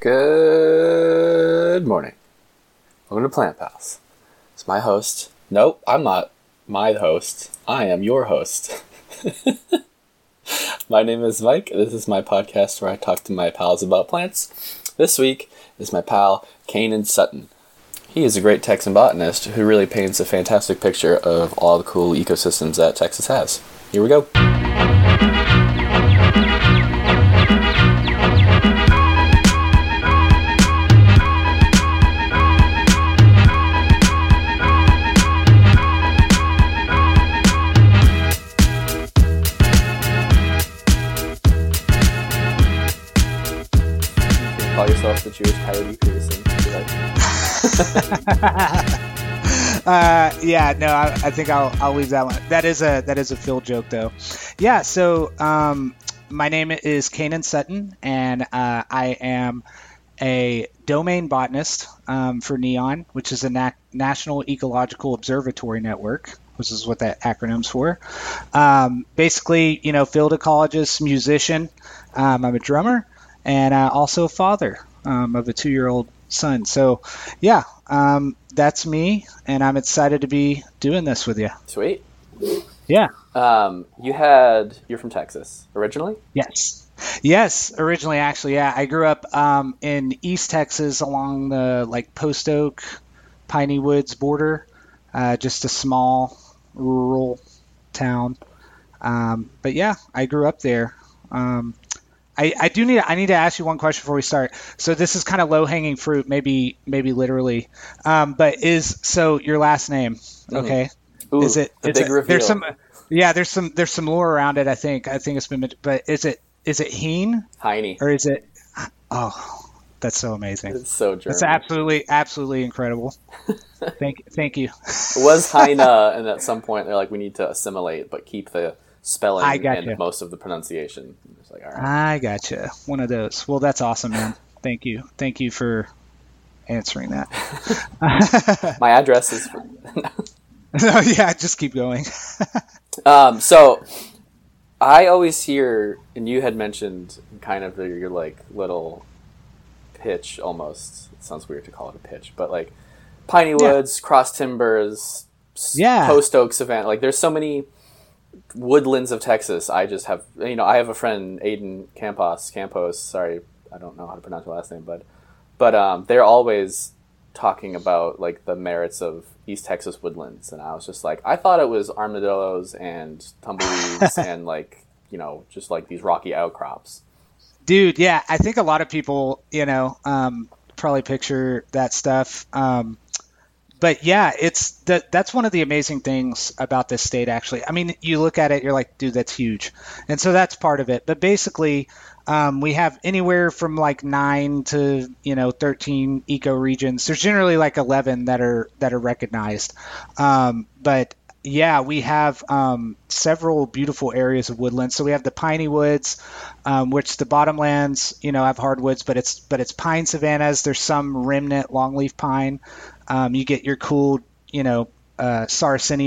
Good morning. Welcome to Plant Pals. It's my host. Nope, I'm not my host. I am your host. my name is Mike. This is my podcast where I talk to my pals about plants. This week is my pal, Canaan Sutton. He is a great Texan botanist who really paints a fantastic picture of all the cool ecosystems that Texas has. Here we go. uh, yeah, no, I, I, think I'll I'll leave that one. That is a that is a Phil joke though. Yeah, so um, my name is Canaan Sutton, and uh, I am a domain botanist um, for NEON, which is a na- National Ecological Observatory Network, which is what that acronym's for. Um, basically, you know, field ecologist, musician. Um, I'm a drummer and uh, also a father um, of a two-year-old son. So, yeah, um, that's me, and I'm excited to be doing this with you. Sweet. Yeah. Um, you had you're from Texas originally. Yes. Yes, originally, actually, yeah. I grew up um, in East Texas along the like Post Oak, Piney Woods border, uh, just a small rural town. Um, but yeah, I grew up there. Um, I, I do need I need to ask you one question before we start. So this is kind of low hanging fruit, maybe maybe literally. Um, but is so your last name okay? Mm-hmm. Ooh, is it? The big it, reveal. There's some yeah. There's some there's some lore around it. I think I think it's been. But is it is it Heen Heine. or is it? Oh, that's so amazing. It's so German. That's absolutely absolutely incredible. thank thank you. It was Heine, and at some point they're like, we need to assimilate, but keep the spelling I gotcha. and most of the pronunciation. It's like, all right. I gotcha. One of those. Well, that's awesome, man. Thank you. Thank you for answering that. My address is. For... no, yeah, just keep going. um, so, I always hear, and you had mentioned kind of your like little pitch almost. It sounds weird to call it a pitch, but like piney woods, yeah. cross timbers, yeah, post oaks event. Like, there's so many woodlands of Texas. I just have, you know, I have a friend, Aiden Campos, Campos. Sorry, I don't know how to pronounce your last name, but, but um, they're always talking about like the merits of East Texas woodlands, and I was just like, I thought it was armadillos and tumbleweeds and like, you know, just like these rocky outcrops. Dude, yeah, I think a lot of people, you know, um, probably picture that stuff. Um, but yeah, it's that that's one of the amazing things about this state actually. I mean, you look at it, you're like, dude, that's huge. And so that's part of it. But basically, um, we have anywhere from like nine to you know 13 eco regions. There's generally like 11 that are that are recognized. Um, but yeah, we have um, several beautiful areas of woodland. So we have the piney woods, um, which the bottomlands, you know, have hardwoods, but it's but it's pine savannas. There's some remnant longleaf pine. Um, you get your cool, you know, uh,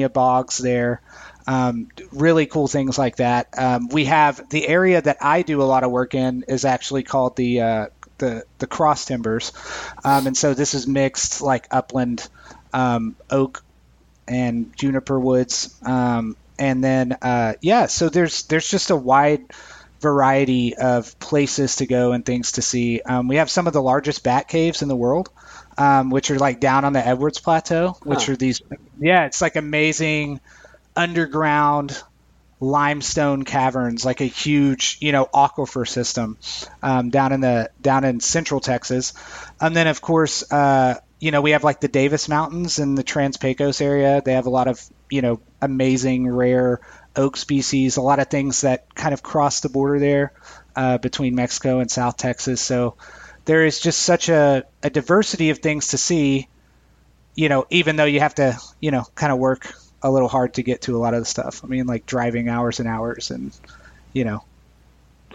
bogs there. Um, really cool things like that. Um, we have the area that I do a lot of work in is actually called the uh, the the cross timbers, um, and so this is mixed like upland um, oak and juniper woods, um, and then uh, yeah, so there's there's just a wide variety of places to go and things to see. Um, we have some of the largest bat caves in the world um, which are like down on the Edwards Plateau, which Huh. are these. Yeah, it's like amazing underground limestone caverns, like a huge, you know, aquifer system um, down in the down in central Texas. And then, of course, uh, you know, we have like the Davis Mountains in the Trans Pecos area. They have a lot of, you know, amazing rare oak species, a lot of things that kind of cross the border there uh, between Mexico and South Texas. So there is just such a, a diversity of things to see, you know, even though you have to, you know, kind of work a little hard to get to a lot of the stuff. I mean, like driving hours and hours and, you know,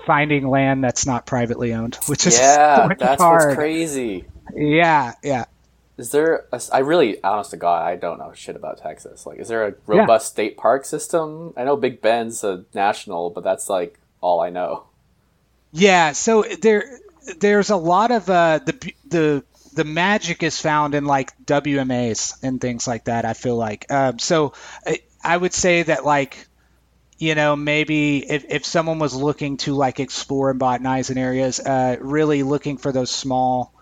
finding land that's not privately owned, which is yeah, that's hard. what's crazy. Yeah, yeah. Is there? A, I really, honest to God, I don't know shit about Texas. Like, is there a robust state park system? I know Big Bend's a national, but that's like all I know. Yeah, so there there's a lot of uh, the the the magic is found in like WMAs and things like that. I feel like um, so. I, would say that like you know maybe if, if someone was looking to like explore and botanize in areas, uh, really looking for those small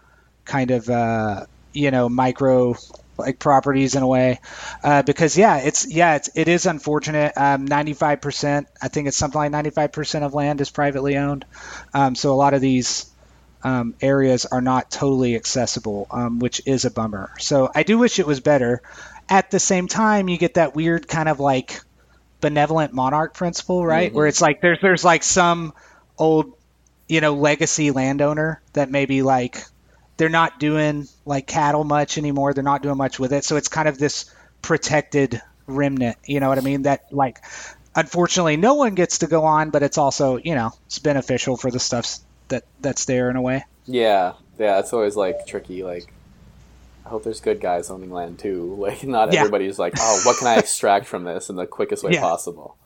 kind of uh, you know micro like properties in a way uh, because yeah it's yeah it's it is unfortunate um, 95% i think it's something like 95% of land is privately owned um, so a lot of these um, areas are not totally accessible um, which is a bummer so i do wish it was better at the same time you get that weird kind of like benevolent monarch principle right Mm-hmm. where it's like there's there's like some old you know legacy landowner that maybe like they're not doing like cattle much anymore. They're not doing much with it. So it's kind of this protected remnant. You know what I mean? That like, unfortunately, no one gets to go on, but it's also you know it's beneficial for the stuff that that's there in a way. Yeah, yeah, it's always like tricky. Like, I hope there's good guys owning land too. Like, not Yeah. everybody's like, oh, what can I extract from this in the quickest way Yeah. possible.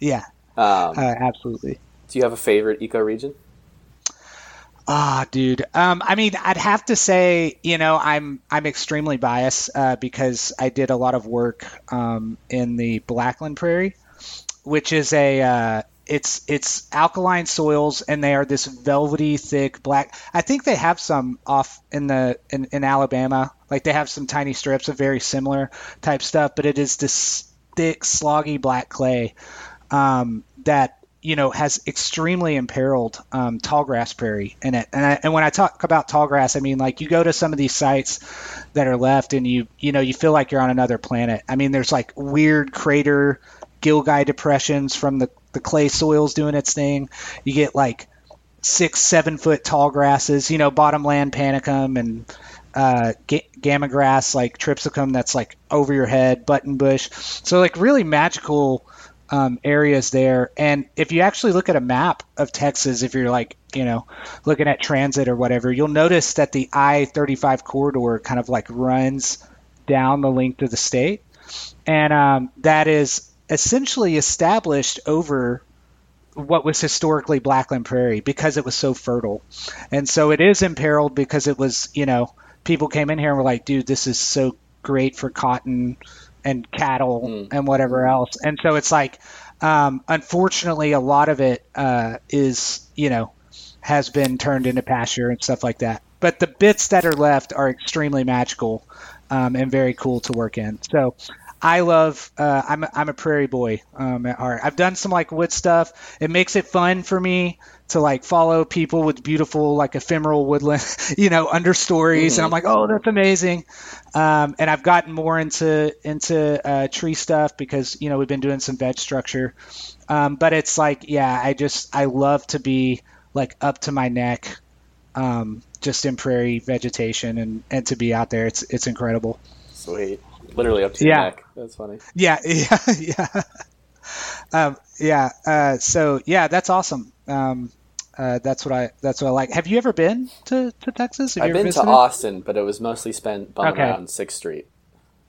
Yeah, Um, uh, absolutely. do you have a favorite eco region? Ah, dude. Um, I mean, I'd have to say, you know, I'm I'm extremely biased uh, because I did a lot of work um, in the Blackland Prairie, which is a uh, it's it's alkaline soils and they are this velvety thick black. I think they have some off in the in, in Alabama, like they have some tiny strips of very similar type stuff, but it is this thick, sloggy black clay um, that you know has extremely imperiled um, tallgrass prairie in it. And, I, and when I talk about tall grass I mean like you go to some of these sites that are left, and you you know you feel like you're on another planet. I mean, there's like weird crater gilgai depressions from the the clay soils doing its thing. You get like six, seven foot tall grasses, you know, bottomland panicum and uh, ga- gama grass like Tripsacum that's like over your head, button bush. So like really magical um, areas there. And if you actually look at a map of Texas, if you're like, you know, looking at transit or whatever, you'll notice that the I-35 corridor kind of like runs down the length of the state. And um, that is essentially established over what was historically Blackland Prairie because it was so fertile. And so it is imperiled because it was, you know, people came in here and were like, dude, this is so great for cotton and cattle Mm. and whatever else. And so it's like, um, unfortunately, a lot of it uh, is, you know, has been turned into pasture and stuff like that. But the bits that are left are extremely magical um, and very cool to work in. So I love. Uh, I'm a, I'm a prairie boy um, at heart. I've done some like wood stuff. It makes it fun for me to like follow people with beautiful like ephemeral woodland, you know, understories, and I'm like, oh, that's amazing. Um, and I've gotten more into into uh, tree stuff because you know we've been doing some veg structure. Um, but it's like, yeah, I just I love to be like up to my neck, um, just in prairie vegetation and and to be out there. It's it's incredible. Sweet. Literally up to your Yeah. neck. That's funny. Yeah, yeah, yeah. Um, yeah. Uh, so yeah, that's awesome. Um, uh, that's what I that's what I like. Have you ever been to, to Texas? Have I've been to? Austin, but it was mostly spent bumming Okay. around Sixth Street.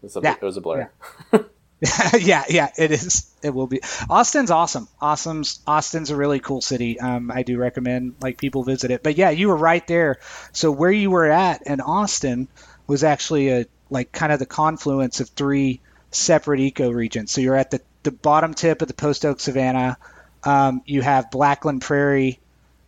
It was a, Yeah. it was a blur. yeah, yeah, it is. It will be. Austin's awesome. Austin's Austin's a really cool city. Um, I do recommend like people visit it. But yeah, you were right there. So where you were at in Austin was actually a like kind of the confluence of three separate eco regions. So you're at the the bottom tip of the Post Oak Savannah. Um, you have Blackland Prairie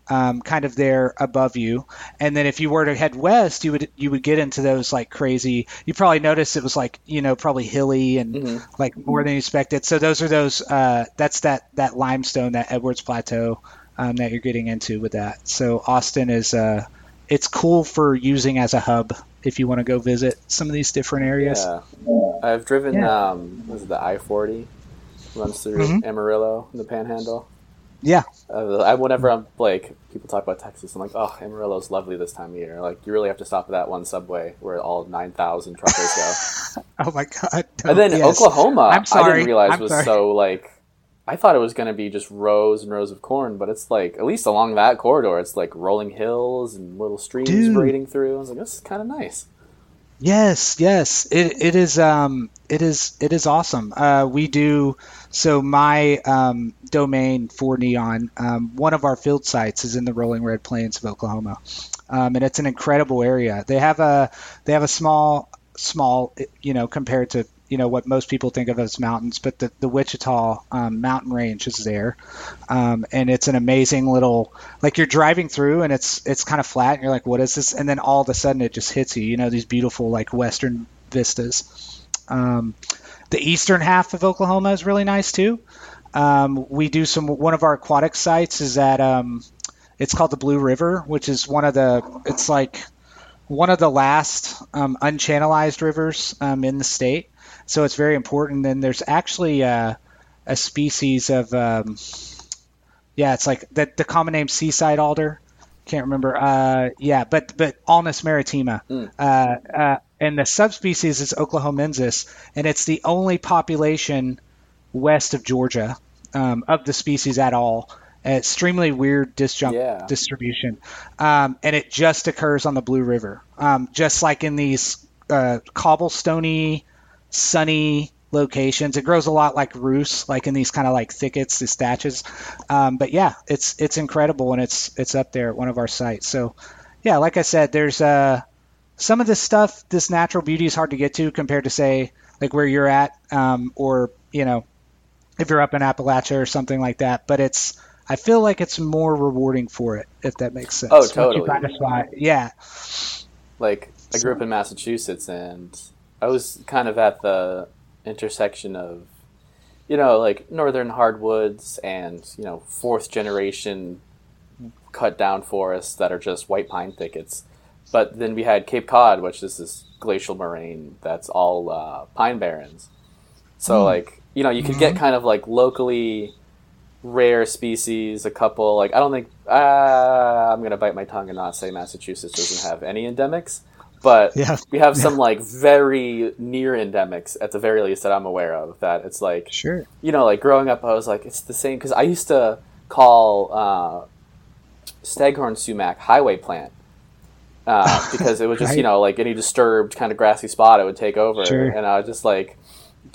um, kind of there above you. And then if you were to head west, you would you would get into those like crazy. You probably noticed it was like you know probably hilly and like more than you expected. So those are those. Uh, that's that that limestone, that Edwards Plateau um, that you're getting into with that. So Austin is uh, it's cool for using as a hub if you want to go visit some of these different areas. Yeah. I've driven, Yeah. um, was it the I 40? Runs through Mhm. Amarillo in the panhandle. Yeah. Uh, I, whenever I'm like, people talk about Texas, I'm like, oh, Amarillo's lovely this time of year. Like, you really have to stop at that one subway where all 9,000 truckers go. Oh my God. and then Yes. Oklahoma, I'm I didn't realize I'm was sorry. so like. I thought it was going to be just rows and rows of corn, but it's like at least along that corridor, it's like rolling hills and little streams Dude. braiding through. I was like, this is kind of nice. Yes, yes, it it is um it is it is awesome. Uh, we do so my um, domain for Neon. Um, one of our field sites is in the rolling red plains of Oklahoma, um, and it's an incredible area. They have a they have a small small you know compared to you know what most people think of as mountains, but the, the Wichita um, mountain range is there, um, and it's an amazing little like you're driving through and it's it's kind of flat and you're like what is this and then all of a sudden it just hits you you know these beautiful like western vistas. Um, the eastern half of Oklahoma is really nice too. Um, we do some one of our aquatic sites is at um, it's called the Blue River, which is one of the it's like one of the last um, unchannelized rivers um, in the state so it's very important. And there's actually uh, a species of, um, yeah, it's like the, the common name seaside alder. Can't remember. Uh, yeah, but but Alnus maritima, mm. uh, uh, and the subspecies is oklahomensis, and it's the only population west of Georgia um, of the species at all. Extremely weird disjunct yeah. distribution, um, and it just occurs on the Blue River, um, just like in these uh, cobblestony sunny locations. It grows a lot like Rhus, like in these kind of like thickets, these thatches. Um, but yeah, it's it's incredible and it's it's up there at one of our sites. So yeah, like I said, there's uh some of this stuff, this natural beauty is hard to get to compared to say like where you're at, um, or you know, if you're up in Appalachia or something like that. But it's I feel like it's more rewarding for it, if that makes sense. Oh, totally. Yeah. Like I grew up in Massachusetts and I was kind of at the intersection of, you know, like northern hardwoods and you know fourth generation cut down forests that are just white pine thickets. But then we had Cape Cod, which is this glacial moraine that's all uh, pine barrens. So mm. like you know you could mm-hmm. get kind of like locally rare species, a couple like I don't think uh, I'm gonna bite my tongue and not say Massachusetts doesn't have any endemics, but yeah. we have some like very near endemics at the very least that I'm aware of. That it's like, sure, you know, like growing up, I was like, it's the same because I used to call uh, staghorn sumac highway plant uh, because it was just right. you know like any disturbed kind of grassy spot it would take over, sure. and I was just like,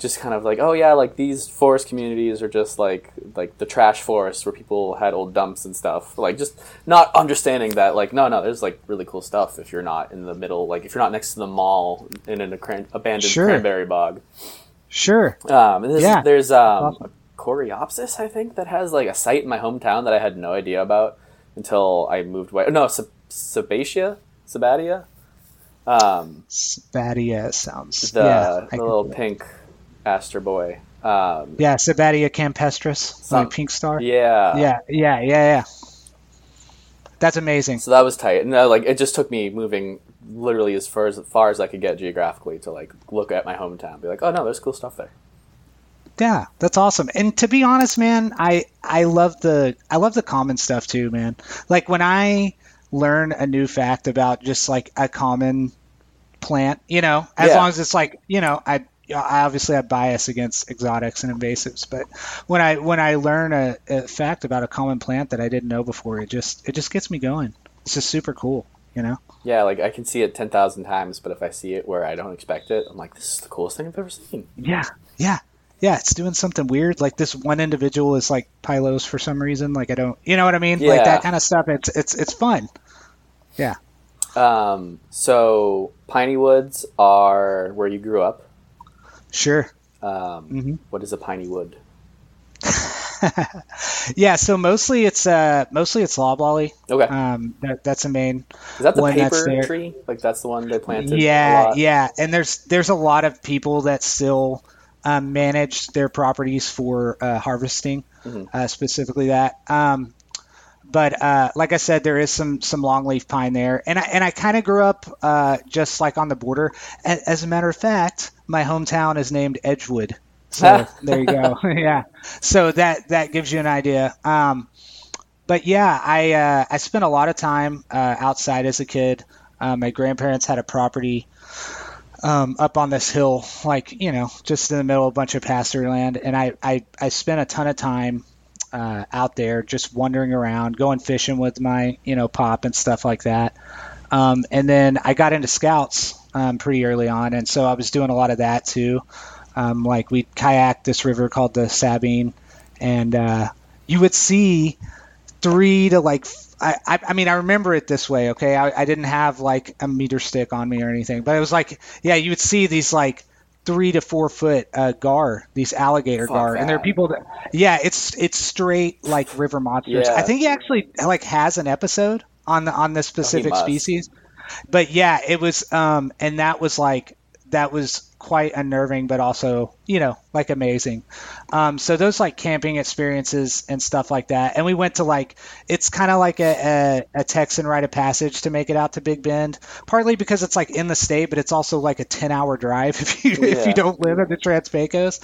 just kind of like, oh yeah, like these forest communities are just like like the trash forests where people had old dumps and stuff. Like just not understanding that like no no, there's like really cool stuff if you're not in the middle, like if you're not next to the mall in an abandoned sure. cranberry bog. Sure. Um, and yeah. there's um, awesome. a Coreopsis, I think, that has like a site in my hometown that I had no idea about until I moved away. No, Sab- Sabatia, Sabatia. Um, Sabatia sounds the, yeah, the little pink Aster Boy. Um, yeah, Sabatia campestris, some, like pink star. Yeah, yeah, yeah, yeah, yeah. That's amazing. So that was tight, and uh, like it just took me moving literally as far as, as far as I could get geographically to like look at my hometown, be like, oh no, there's cool stuff there. Yeah, that's awesome. And to be honest, man, I I love the I love the common stuff too, man. Like when I learn a new fact about just like a common plant, you know, as yeah. long as it's like, you know, I I obviously have bias against exotics and invasives, but when I when I learn a, a, fact about a common plant that I didn't know before, it just it just gets me going. It's just super cool, you know. Yeah, like I can see it ten thousand times, but if I see it where I don't expect it, I'm like, this is the coolest thing I've ever seen. Yeah, yeah, yeah. It's doing something weird. Like this one individual is like pilose for some reason. Like I don't, you know what I mean? Yeah. Like that kind of stuff. It's it's it's fun. Yeah. Um. So piney woods are where you grew up. Sure. Um, mm-hmm. what is a piney wood? yeah, so mostly it's uh mostly it's loblolly. Okay. Um, that, that's the main. Is that the paper tree? Like that's the one they planted. Yeah, yeah, and there's there's a lot of people that still um, manage their properties for uh, harvesting, mm-hmm. uh, specifically that. Um, but uh, like I said, there is some some longleaf pine there, and I and I kind of grew up uh, just like on the border. As a matter of fact, my hometown is named Edgewood, so there you go. yeah, so that that gives you an idea. Um, but yeah, I uh, I spent a lot of time uh, outside as a kid. Uh, my grandparents had a property um, up on this hill, like you know, just in the middle of a bunch of pasture land, and I I, I spent a ton of time uh, out there just wandering around, going fishing with my you know pop and stuff like that. Um, and then I got into scouts um, pretty early on, and so I was doing a lot of that too. Um, like we kayaked this river called the Sabine, and uh, you would see three to like I, I, I mean I remember it this way. Okay, I, I didn't have like a meter stick on me or anything, but it was like yeah, you would see these like three to four foot uh, gar, these alligator Fuck gar, and there are people that yeah, it's it's straight like river monsters. Yeah. I think he actually like has an episode on the on this specific must. species, but yeah, it was um and that was like that was quite unnerving, but also you know like amazing. Um, so those like camping experiences and stuff like that, and we went to like it's kind of like a, a, a Texan rite of passage to make it out to Big Bend, partly because it's like in the state, but it's also like a ten hour drive if you if you don't live in the Trans Pecos.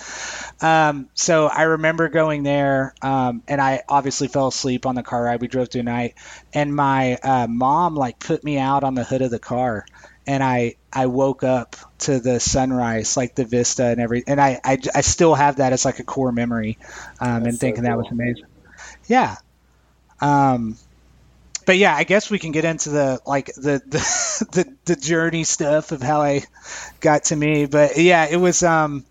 Um, so I remember going there, um, and I obviously fell asleep on the car ride. We drove through night, and my uh, mom like put me out on the hood of the car, and I I woke up to the sunrise, like the vista and every, and I I, I still have that as like a core memory, um, and so thinking that was amazing. Yeah. Um, but yeah, I guess we can get into the like the the, the the journey stuff of how I got to me. But yeah, it was um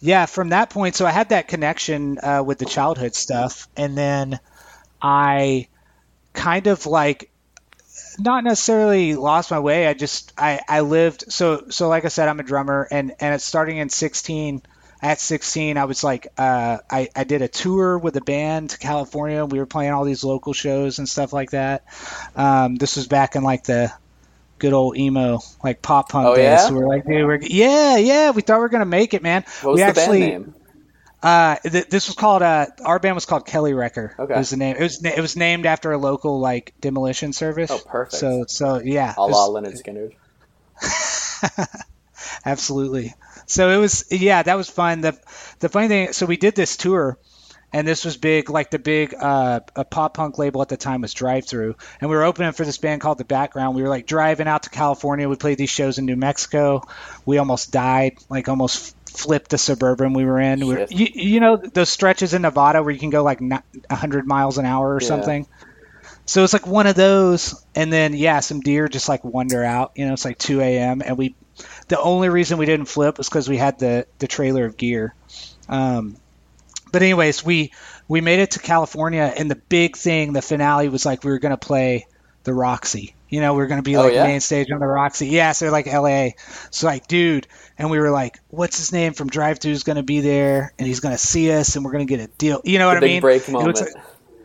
yeah, from that point, so I had that connection uh, with the childhood stuff, and then I kind of like not necessarily lost my way. I just I I lived so so like I said, I'm a drummer, and and it's starting in 16. At 16, I was like, uh, I, I did a tour with a band to California. We were playing all these local shows and stuff like that. Um, this was back in like the good old emo, like pop punk Oh, days. yeah? So we are like, dude, we're, yeah, yeah, we thought we were gonna make it, man. What was we the actually, band name? Uh, th- this was called uh, our band was called Kelly Wrecker. Okay. was the name. It was na- it was named after a local like demolition service. Oh, perfect. So so yeah, A la Leonard Skinner. absolutely. So it was yeah, that was fun. The the funny thing, so we did this tour. And this was big, like the big uh, a pop punk label at the time was Drive Thru, and we were opening for this band called The Background. We were like driving out to California. We played these shows in New Mexico. We almost died, like almost flipped the suburban we were in. We were, you, you know those stretches in Nevada where you can go like ni- 100 miles an hour or Yeah. something. So it's like one of those, and then yeah, some deer just like wander out. You know, it's like 2 a.m. and we. The only reason we didn't flip was because we had the the trailer of gear. Um, but anyways, we we made it to California, and the big thing, the finale was like we were gonna play the Roxy. You know, we are gonna be Oh, like yeah? main stage on the Roxy. Yeah, so they're like L.A. So like, dude, and we were like, what's his name from Drive Thru's gonna be there, and he's gonna see us, and we're gonna get a deal. You know what The I big mean? break moment. like-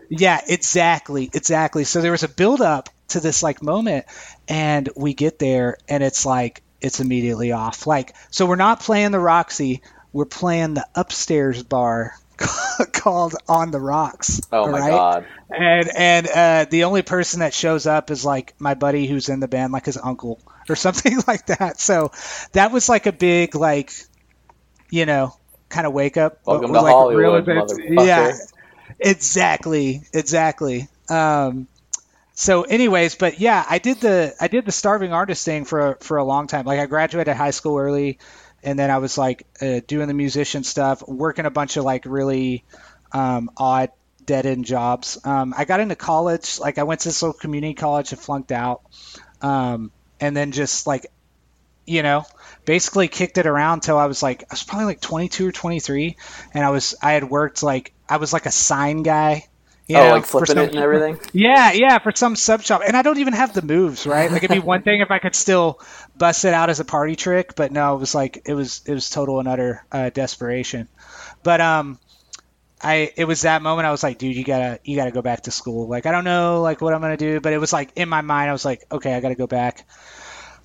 yeah, exactly, exactly. So there was a build up to this like moment, and we get there, and it's like it's immediately off. Like, so we're not playing the Roxy, we're playing the upstairs bar called On the Rocks. oh my right? god. And and uh, the only person that shows up is like my buddy who's in the band, like his uncle or something like that. So that was like a big like, you know, kind of wake up. Welcome to like, Hollywood, motherfucker. Yeah, exactly, exactly. Um, so, anyways, but yeah, I did the I did the starving artist thing for for a long time. Like I graduated high school early, and then I was like uh, doing the musician stuff, working a bunch of like really um, odd dead end jobs. Um, I got into college, like I went to this little community college and flunked out, um, and then just like you know basically kicked it around till I was like I was probably like 22 or 23, and I was I had worked like I was like a sign guy. Oh, like flipping some- it and everything. yeah, yeah, for some sub shop, and I don't even have the moves, right? Like it'd be one thing if I could still bust it out as a party trick, but no, it was like it was it was total and utter uh, desperation. But um, I it was that moment I was like, dude, you gotta you gotta go back to school. Like I don't know like what I'm gonna do, but it was like in my mind I was like, okay, I gotta go back.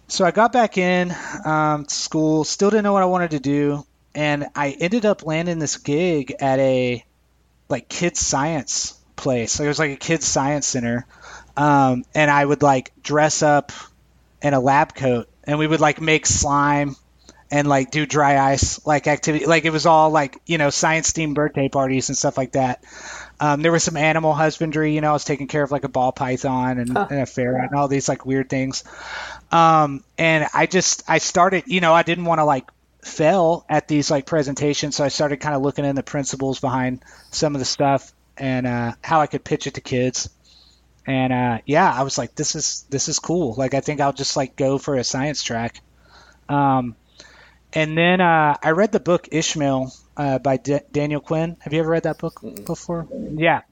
So I got back in um, to school, still didn't know what I wanted to do, and I ended up landing this gig at a like kids science place. It was like a kids science center, um, and I would like dress up in a lab coat, and we would like make slime and like do dry ice like activity. Like it was all like you know science themed birthday parties and stuff like that. Um, there was some animal husbandry. You know, I was taking care of like a ball python and, and a ferret and all these like weird things. Um, and I just I started. You know, I didn't want to like fail at these like presentations, so I started kind of looking in the principles behind some of the stuff and uh, how I could pitch it to kids. And uh, yeah, I was like, this is this is cool. Like I think I'll just like go for a science track. Um, and then uh, I read the book Ishmael uh, by D- Daniel Quinn. Have you ever read that book before? Yeah.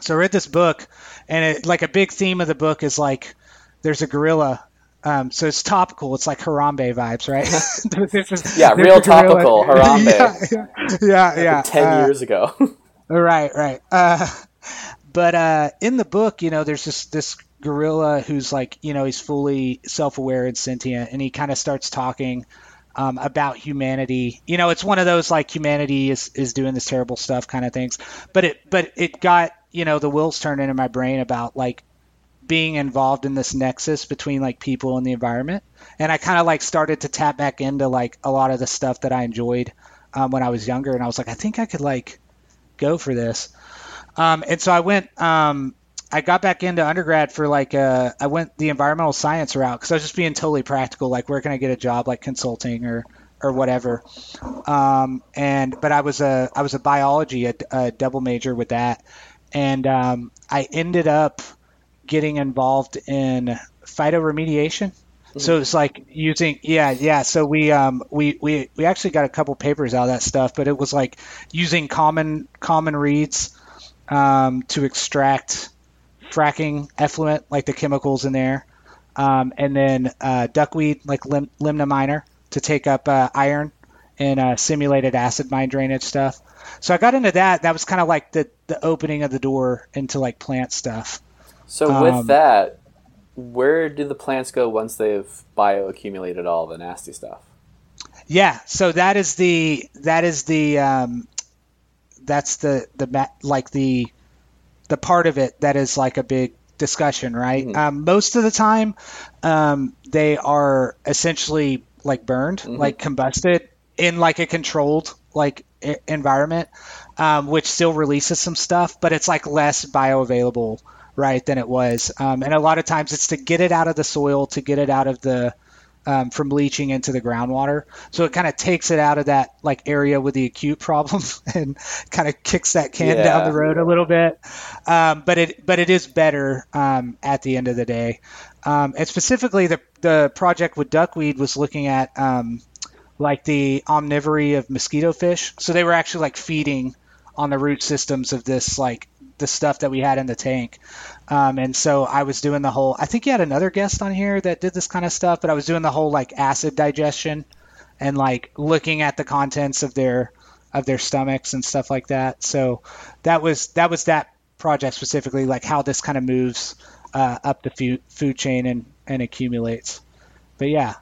So I read this book, and it, like a big theme of the book is like there's a gorilla. Um, so it's topical. It's like Harambe vibes, right? Is- Yeah, real topical, Harambe. yeah, yeah, yeah. yeah. Ten Uh, years ago. Right, right. Uh, but uh, in the book, you know, there's this this gorilla who's like, you know, he's fully self-aware and sentient, and he kind of starts talking um, about humanity. You know, it's one of those like humanity is is doing this terrible stuff kind of things. But it but it got you know the wheels turning in my brain about like being involved in this nexus between like people and the environment and i kind of like started to tap back into like a lot of the stuff that i enjoyed um, when i was younger and i was like i think i could like go for this. Um, and so i went um, i got back into undergrad for like uh, i went the environmental science route because i was just being totally practical like where can i get a job like consulting or or whatever. Um, and but i was a i was a biology a, a double major with that. And um, i ended up getting involved in phytoremediation. So it's like using yeah yeah. So we um we, we we actually got a couple papers out of that stuff, but it was like using common common reeds um, to extract fracking effluent, like the chemicals in there, um, and then uh, duckweed, like lim- Lemna minor, to take up uh, iron and uh, simulated acid mine drainage stuff. So I got into that. That was kind of like the the opening of the door into like plant stuff. So with Um, that, where do the plants go once they've bioaccumulated all the nasty stuff? Yeah, so that is the that is the um, that's the the like the the part of it that is like a big discussion, right? Mhm. Um, most of the time, um, they are essentially like burned, Mhm. like combusted in like a controlled like environment, um, which still releases some stuff, but it's like less bioavailable, right, than it was. Um, and a lot of times, it's to get it out of the soil, to get it out of the um, from leaching into the groundwater. So it kind of takes it out of that like area with the acute problem and kind of kicks that can Yeah. down the road a little bit. Um, but it but it is better um, at the end of the day. Um, and specifically, the the project with duckweed was looking at um, like the omnivory of mosquito fish. So they were actually like feeding on the root systems of this like the stuff that we had in the tank. Um, and so I was doing the whole. I think you had another guest on here that did this kind of stuff, but I was doing the whole like acid digestion and like looking at the contents of their of their stomachs and stuff like that. So that was that was that project specifically, like how this kind of moves uh, up the food food chain and and accumulates. But yeah,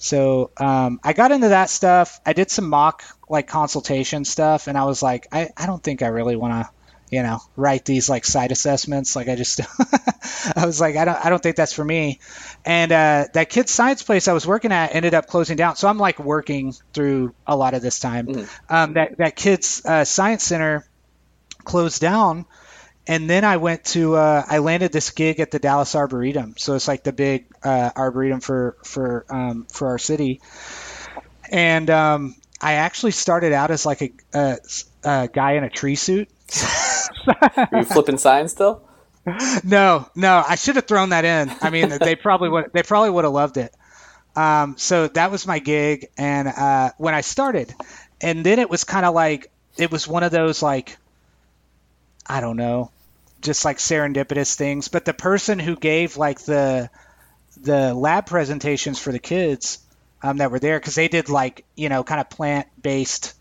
so um, I got into that stuff. I did some mock like consultation stuff, and I was like, I, I don't think I really want to, you know, write these like site assessments. Like I just, I was like, I don't, I don't think that's for me. And uh, that kids science place I was working at ended up closing down. So I'm like working through a lot of this time. Mhm. Um, that that kids uh, science center closed down. And then I went to uh, I landed this gig at the Dallas Arboretum, so it's like the big uh, arboretum for for um, for our city. And um, I actually started out as like a, a, a guy in a tree suit. Are you flipping signs still? no, no, I should have thrown that in. I mean, they probably would. They probably would have loved it. Um, so that was my gig, and uh, when I started, and then it was kind of like it was one of those like I don't know, just like serendipitous things. But the person who gave like the the lab presentations for the kids um, that were there, because they did like you know kind of plant based,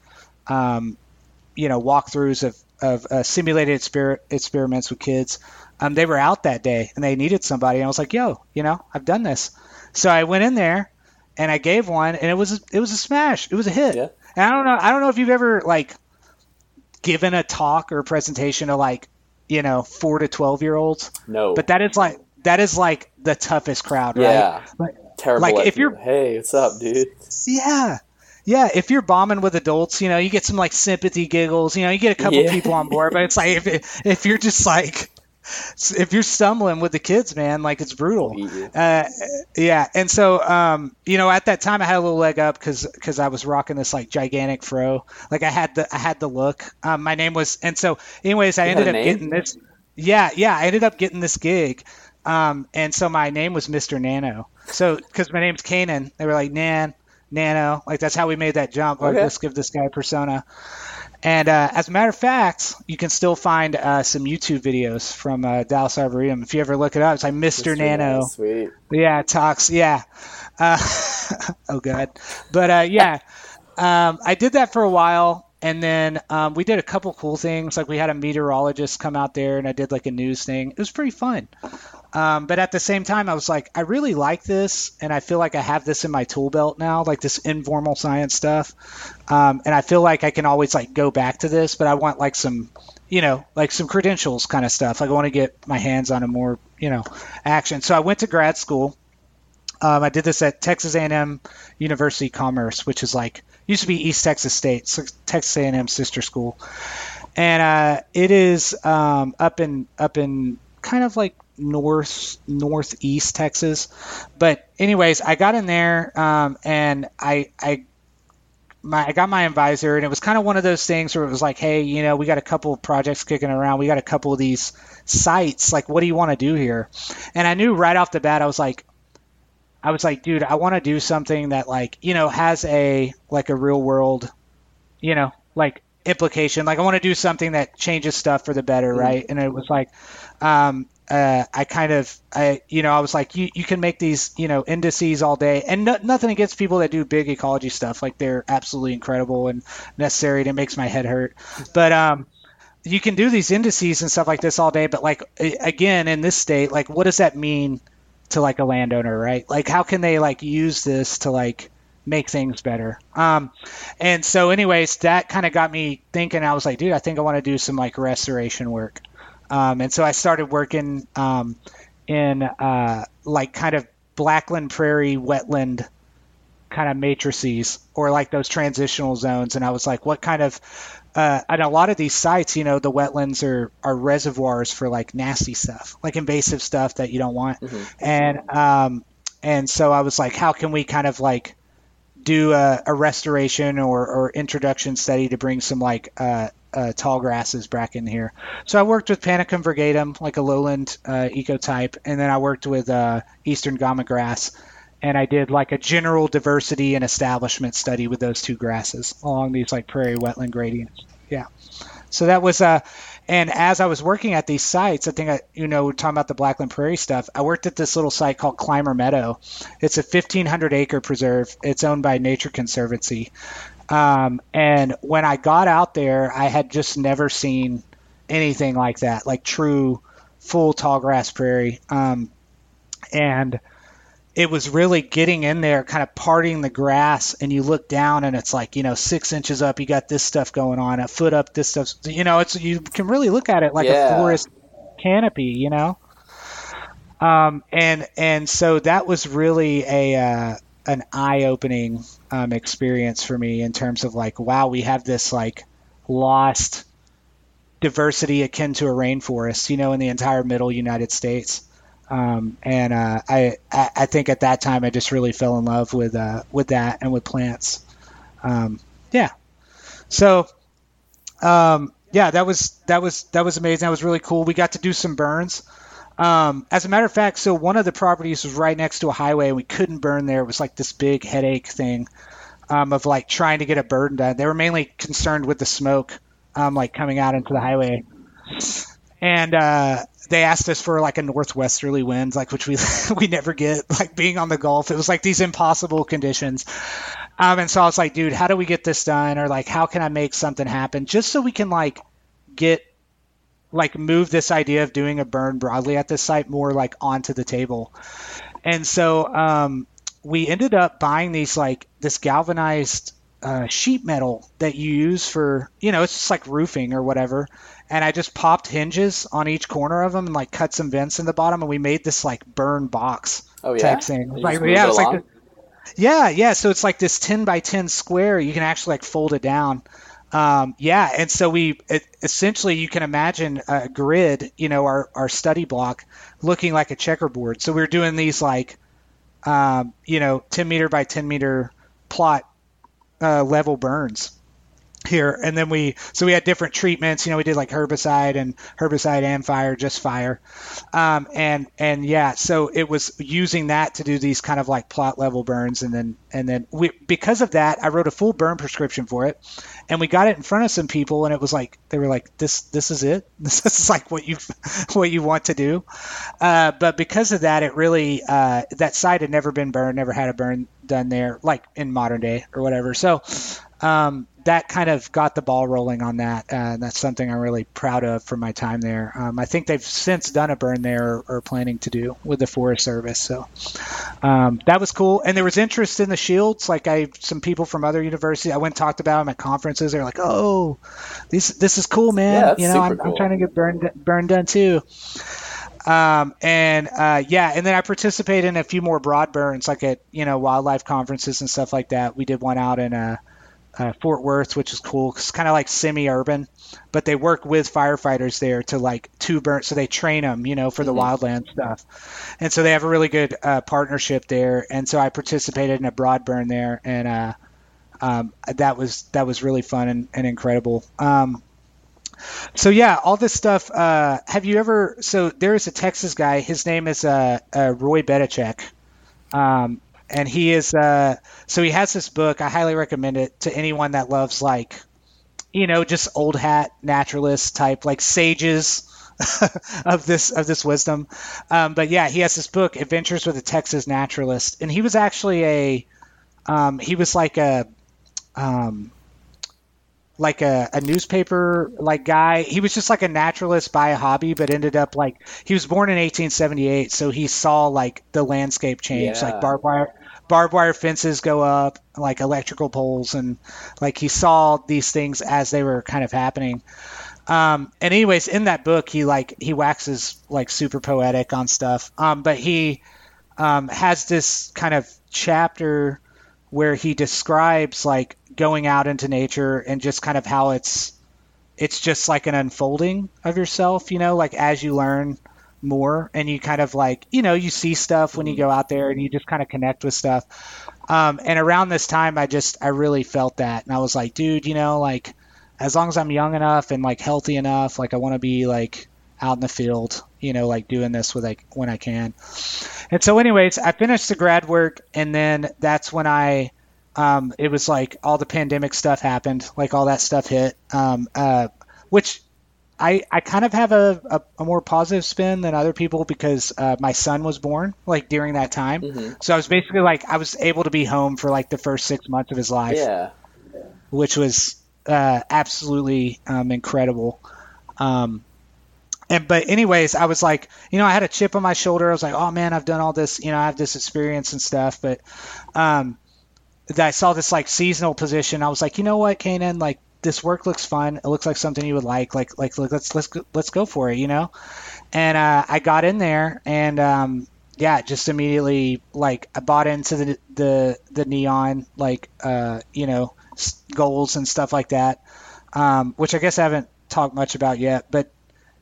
um, you know walkthroughs of of uh, simulated exper- experiments with kids. Um, they were out that day and they needed somebody. And I was like, yo, you know, I've done this. So I went in there and I gave one, and it was it was a smash. It was a hit. Yeah. And I don't know I don't know if you've ever like given a talk or a presentation to like you know four to twelve year olds, No. but that is like that is like the toughest crowd, right? yeah. Like- Terrible. like, if you. you're- hey, what's up, dude? Yeah. Yeah, if you're bombing with adults, you know, you get some like sympathy giggles, you know, you get a couple Yeah. people on board, but it's like if if you're just like if you're stumbling with the kids, man, like it's brutal. Uh, yeah, and so um, you know, at that time I had a little leg up because cause I was rocking this like gigantic fro. Like I had the I had the look. Um, my name was, and so anyways, I You ended up name? getting this. Yeah, yeah. I ended up getting this gig, um, and so my name was Mr. Nano. So because my name's Canaan, they were like Nan, Nano. Like that's how we made that jump. Like let's give this guy a persona. And uh, as a matter of fact, you can still find uh, some YouTube videos from uh, Dallas Arboretum. If you ever look it up, it's like Mr. Nano. Sweet. Yeah, talks. Yeah. Uh, oh, God. But uh, yeah, um, I did that for a while. And then um, we did a couple cool things. Like we had a meteorologist come out there and I did like a news thing. It was pretty fun. Um, but at the same time, I was like, I really like this. And I feel like I have this in my tool belt now, like this informal science stuff. Um, and I feel like I can always like go back to this, but I want like some, you know, like some credentials kind of stuff. Like I want to get my hands on a more, you know, action. So I went to grad school. Um, I did this at Texas A&M University Commerce, which is like used to be East Texas State, so Texas A&M sister school, and uh, it is um, up in up in kind of like north northeast Texas. But anyways, I got in there um, and I I my I got my advisor, and it was kind of one of those things where it was like, hey, you know, we got a couple of projects kicking around. We got a couple of these sites. Like, what do you want to do here? And I knew right off the bat, I was like, I was like, dude, I want to do something that like, you know, has a like a real world, you know, like implication. Like I want to do something that changes stuff for the better, right? And it was like, um, uh, I kind of, I, you know, I was like, you, you can make these, you know, indices all day, and no, nothing against people that do big ecology stuff. Like they're absolutely incredible and necessary, and it makes my head hurt. But um, you can do these indices and stuff like this all day. But like again, in this state, like what does that mean to like a landowner, right? Like how can they like use this to like make things better? Um, and so, anyways, that kind of got me thinking. I was like, dude, I think I want to do some like restoration work. Um, and so I started working um, in uh, like kind of Blackland Prairie wetland kind of matrices or like those transitional zones. And I was like, what kind of uh, and a lot of these sites, you know, the wetlands are, are reservoirs for like nasty stuff, like invasive stuff that you don't want. And um, and so I was like, how can we kind of like do a, a restoration or, or introduction study to bring some like uh, uh, tall grasses back in here. So I worked with Panicum virgatum, like a lowland uh, ecotype, and then I worked with uh, eastern gama grass, and I did like a general diversity and establishment study with those two grasses along these like prairie wetland gradients. Yeah. So that was uh and as I was working at these sites, I think I you know we're talking about the Blackland Prairie stuff. I worked at this little site called Clymer Meadow. It's a 1500 acre preserve. It's owned by Nature Conservancy. Um, and when I got out there, I had just never seen anything like that, like true full tall grass prairie. Um, and it was really getting in there, kind of parting the grass, and you look down, and it's like you know six inches up, you got this stuff going on, a foot up, this stuff. You know, it's you can really look at it like Yeah. a forest canopy. You know, um, and and so that was really a uh, an eye opening um, experience for me in terms of like, wow, we have this like lost diversity akin to a rainforest, you know, in the entire middle United States. Um, and uh, I, I think at that time I just really fell in love with uh, with that and with plants. Um, yeah. So um, yeah, that was that was that was amazing. That was really cool. We got to do some burns. Um, as a matter of fact, so one of the properties was right next to a highway, and we couldn't burn there. It was like this big headache thing um, of like trying to get a burn done. They were mainly concerned with the smoke, um, like coming out into the highway, and uh, they asked us for like a northwesterly wind, like which we we never get. Like being on the Gulf, it was like these impossible conditions. Um, and so I was like, dude, how do we get this done? Or like, how can I make something happen just so we can like get like move this idea of doing a burn broadly at this site more like onto the table. And so um, we ended up buying these like this galvanized uh, sheet metal that you use for you know it's just like roofing or whatever. And I just popped hinges on each corner of them and like cut some vents in the bottom, and we made this like burn box Oh yeah. type thing. Like, yeah, it like yeah, yeah. So it's like this 10 by 10 square. You can actually like fold it down. Um, yeah, and so we it, essentially you can imagine a grid, you know, our our study block looking like a checkerboard. So we are doing these like, um, you know, 10 meter by 10 meter plot uh, level burns, here and then we so we had different treatments you know we did like herbicide and herbicide and fire just fire. Um, and and yeah so it was using that to do these kind of like plot level burns and then and then we because of that i wrote a full burn prescription for it and we got it in front of some people and it was like they were like this this is it? This is like what you what you want to do? Uh, but because of that it really uh, that site had never been burned never had a burn done there like in modern day or whatever. So um, that kind of got the ball rolling on that. Uh, and that's something I'm really proud of from my time there. Um, I think they've since done a burn there or, or planning to do with the Forest Service. So um, that was cool. And there was interest in the shields. Like I, some people from other universities, I went and talked about them at conferences. They're like, "Oh, this this is cool, man. Yeah, you know, I'm, cool. I'm, trying to get burned burned done too." Um, and uh, yeah, and then I participated in a few more broad burns, like at you know wildlife conferences and stuff like that. We did one out in uh, uh, Fort Worth, which is cool. It's kind of like semi-urban, but they work with firefighters there to like to burn, so they train them, you know, for the mm-hmm. wildland stuff. And so they have a really good uh, partnership there. And so I participated in a broad burn there, and uh, um, that was that was really fun and, and incredible. Um, so yeah, all this stuff. Uh, have you ever? So there is a Texas guy. His name is uh, uh, Roy Bedichek. Um, and he is uh, so he has this book. I highly recommend it to anyone that loves like, you know, just old hat naturalist type like sages of this of this wisdom. Um, but yeah, he has this book, Adventures with a Texas Naturalist, and he was actually a um, he was like a um, like a, a newspaper like guy. He was just like a naturalist by a hobby, but ended up like he was born in 1878, so he saw like the landscape change, yeah. like barbed wire barbed wire fences go up, like electrical poles, and like he saw these things as they were kind of happening. Um, and anyways, in that book, he like he waxes like super poetic on stuff. Um, but he um, has this kind of chapter where he describes like going out into nature and just kind of how it's it's just like an unfolding of yourself, you know, like as you learn more and you kind of like you know you see stuff when you go out there and you just kind of connect with stuff. Um, and around this time i just i really felt that and i was like dude you know like as long as i'm young enough and like healthy enough like i want to be like out in the field you know like doing this with like when i can. And so anyways i finished the grad work and then that's when i um, it was like all the pandemic stuff happened like all that stuff hit um, uh, which I, I kind of have a, a, a, more positive spin than other people because uh, my son was born like during that time. Mm-hmm. So I was basically like I was able to be home for like the first six months of his life. Yeah. Which was uh, absolutely um, incredible. Um, and but anyways, I was like, you know, I had a chip on my shoulder. I was like, oh man, I've done all this, you know, I have this experience and stuff. But um, I saw this like seasonal position. I was like, you know what, Canaan, like this work looks fun. It looks like something you would like. Like like let's let's let's go for it, you know. And uh, I got in there, and um, yeah, just immediately like I bought into the the the NEON like uh, you know goals and stuff like that, um, which I guess I haven't talked much about yet, but.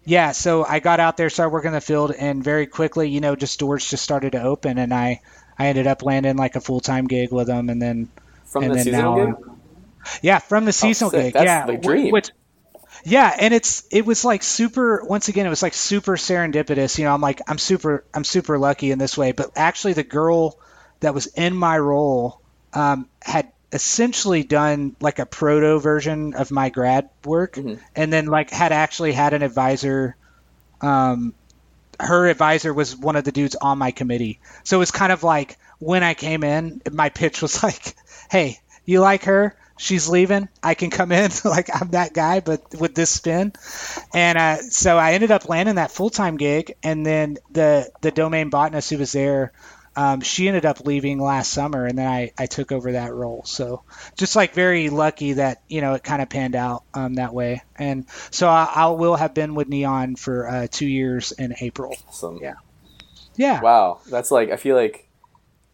Yeah, so I got out there, started working in the field, and very quickly, you know, just doors just started to open, and I, I ended up landing like a full time gig with them, and then from and the then now? Yeah, from the seasonal oh, gig. That's yeah, the dream. Which, yeah, and it's it was like super. Once again, it was like super serendipitous. You know, I'm like I'm super I'm super lucky in this way. But actually, the girl that was in my role um, had essentially done like a proto version of my grad work, mm-hmm. and then like had actually had an advisor. Um, her advisor was one of the dudes on my committee, so it was kind of like when I came in, my pitch was like, "Hey, you like her? She's leaving. I can come in. like I'm that guy, but with this spin. And uh, so I ended up landing that full time gig. And then the the domain botanist who was there, um, she ended up leaving last summer, and then I, I took over that role. So just like very lucky that you know it kind of panned out um, that way. And so I, I, will have been with NEON for uh, two years in April. Awesome. Yeah. Yeah. Wow, that's like I feel like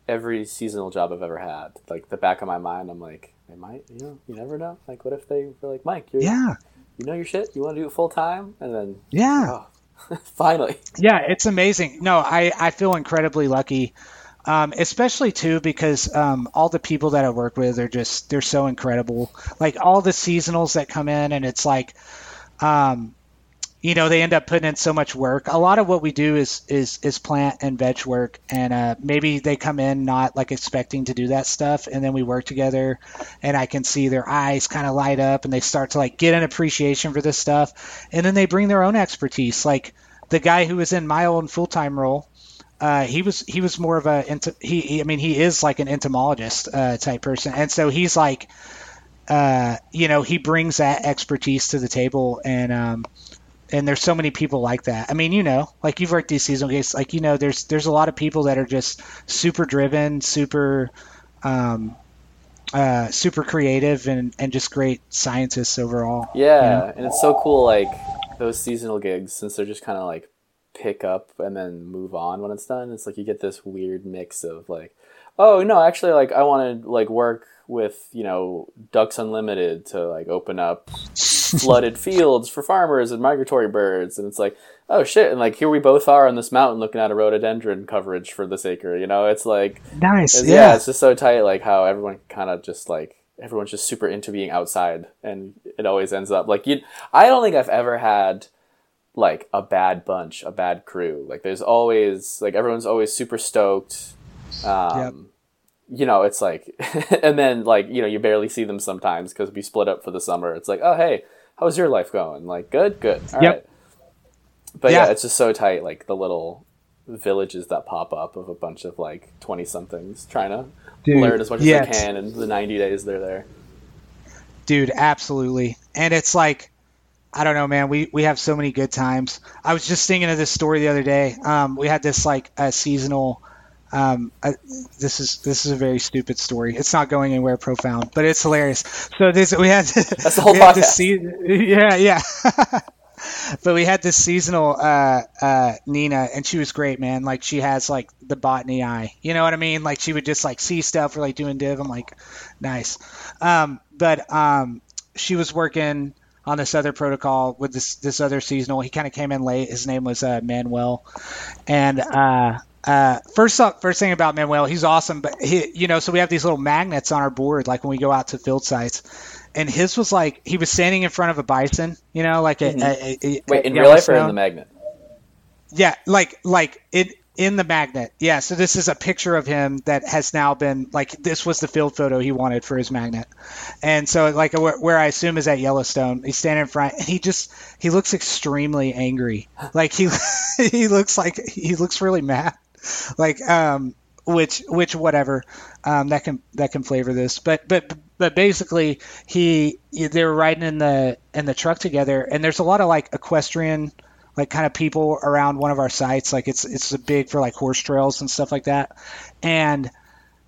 every seasonal job I've ever had. Like the back of my mind, I'm like they might, you know, you never know. Like, what if they were like, Mike, you're, yeah, you know your shit, you want to do it full time, and then yeah, oh, finally, yeah, it's amazing. No, I I feel incredibly lucky. Um, especially too because um, all the people that I work with are just they're so incredible. Like all the seasonals that come in, and it's like, um, you know, they end up putting in so much work. A lot of what we do is is is plant and veg work, and uh, maybe they come in not like expecting to do that stuff, and then we work together, and I can see their eyes kind of light up, and they start to like get an appreciation for this stuff, and then they bring their own expertise. Like the guy who was in my own full time role uh, he was he was more of a he, he I mean he is like an entomologist uh, type person, and so he's like, uh, you know, he brings that expertise to the table, and um, and there's so many people like that. I mean, you know, like you've worked these seasonal gigs, like you know, there's there's a lot of people that are just super driven, super. Um, uh, super creative and, and just great scientists overall. Yeah, you know? and it's so cool, like those seasonal gigs, since they're just kind of like pick up and then move on when it's done. It's like you get this weird mix of like, oh no, actually, like I want to like work with you know Ducks Unlimited to like open up flooded fields for farmers and migratory birds, and it's like, oh shit, and like here we both are on this mountain looking at a rhododendron coverage for this acre. You know, it's like nice, it's, yeah. yeah, it's just so tight, like how everyone kind of just like everyone's just super into being outside, and it always ends up like you. I don't think I've ever had like a bad bunch, a bad crew. Like there's always like everyone's always super stoked. Um, yep. You know, it's like, and then like you know you barely see them sometimes because we split up for the summer. It's like, oh hey, how's your life going? Like good, good, all yep. right. But yeah. yeah, it's just so tight. Like the little villages that pop up of a bunch of like twenty somethings trying to Dude, learn as much as they can in the ninety days they're there. Dude, absolutely. And it's like I don't know, man. We we have so many good times. I was just thinking of this story the other day. Um, we had this like a seasonal. Um, uh, this is this is a very stupid story. It's not going anywhere profound, but it's hilarious. So this we had that's the whole podcast. Se- yeah, yeah. but we had this seasonal uh, uh, Nina, and she was great, man. Like she has like the botany eye. You know what I mean? Like she would just like see stuff or like doing div. I'm like, nice. Um, but um, she was working on this other protocol with this this other seasonal. He kind of came in late. His name was uh, Manuel, and uh, first up, first thing about Manuel, he's awesome. But he, you know, so we have these little magnets on our board, like when we go out to field sites. And his was like he was standing in front of a bison, you know, like a, mm-hmm. a, a, a wait in real life or in the magnet. Yeah, like like it in the magnet. Yeah, so this is a picture of him that has now been like this was the field photo he wanted for his magnet, and so like where, where I assume is at Yellowstone. He's standing in front, and he just he looks extremely angry. Like he he looks like he looks really mad. Like um which which whatever um, that can that can flavor this but but but basically he they were riding in the in the truck together and there's a lot of like equestrian like kind of people around one of our sites. Like it's it's big for like horse trails and stuff like that. And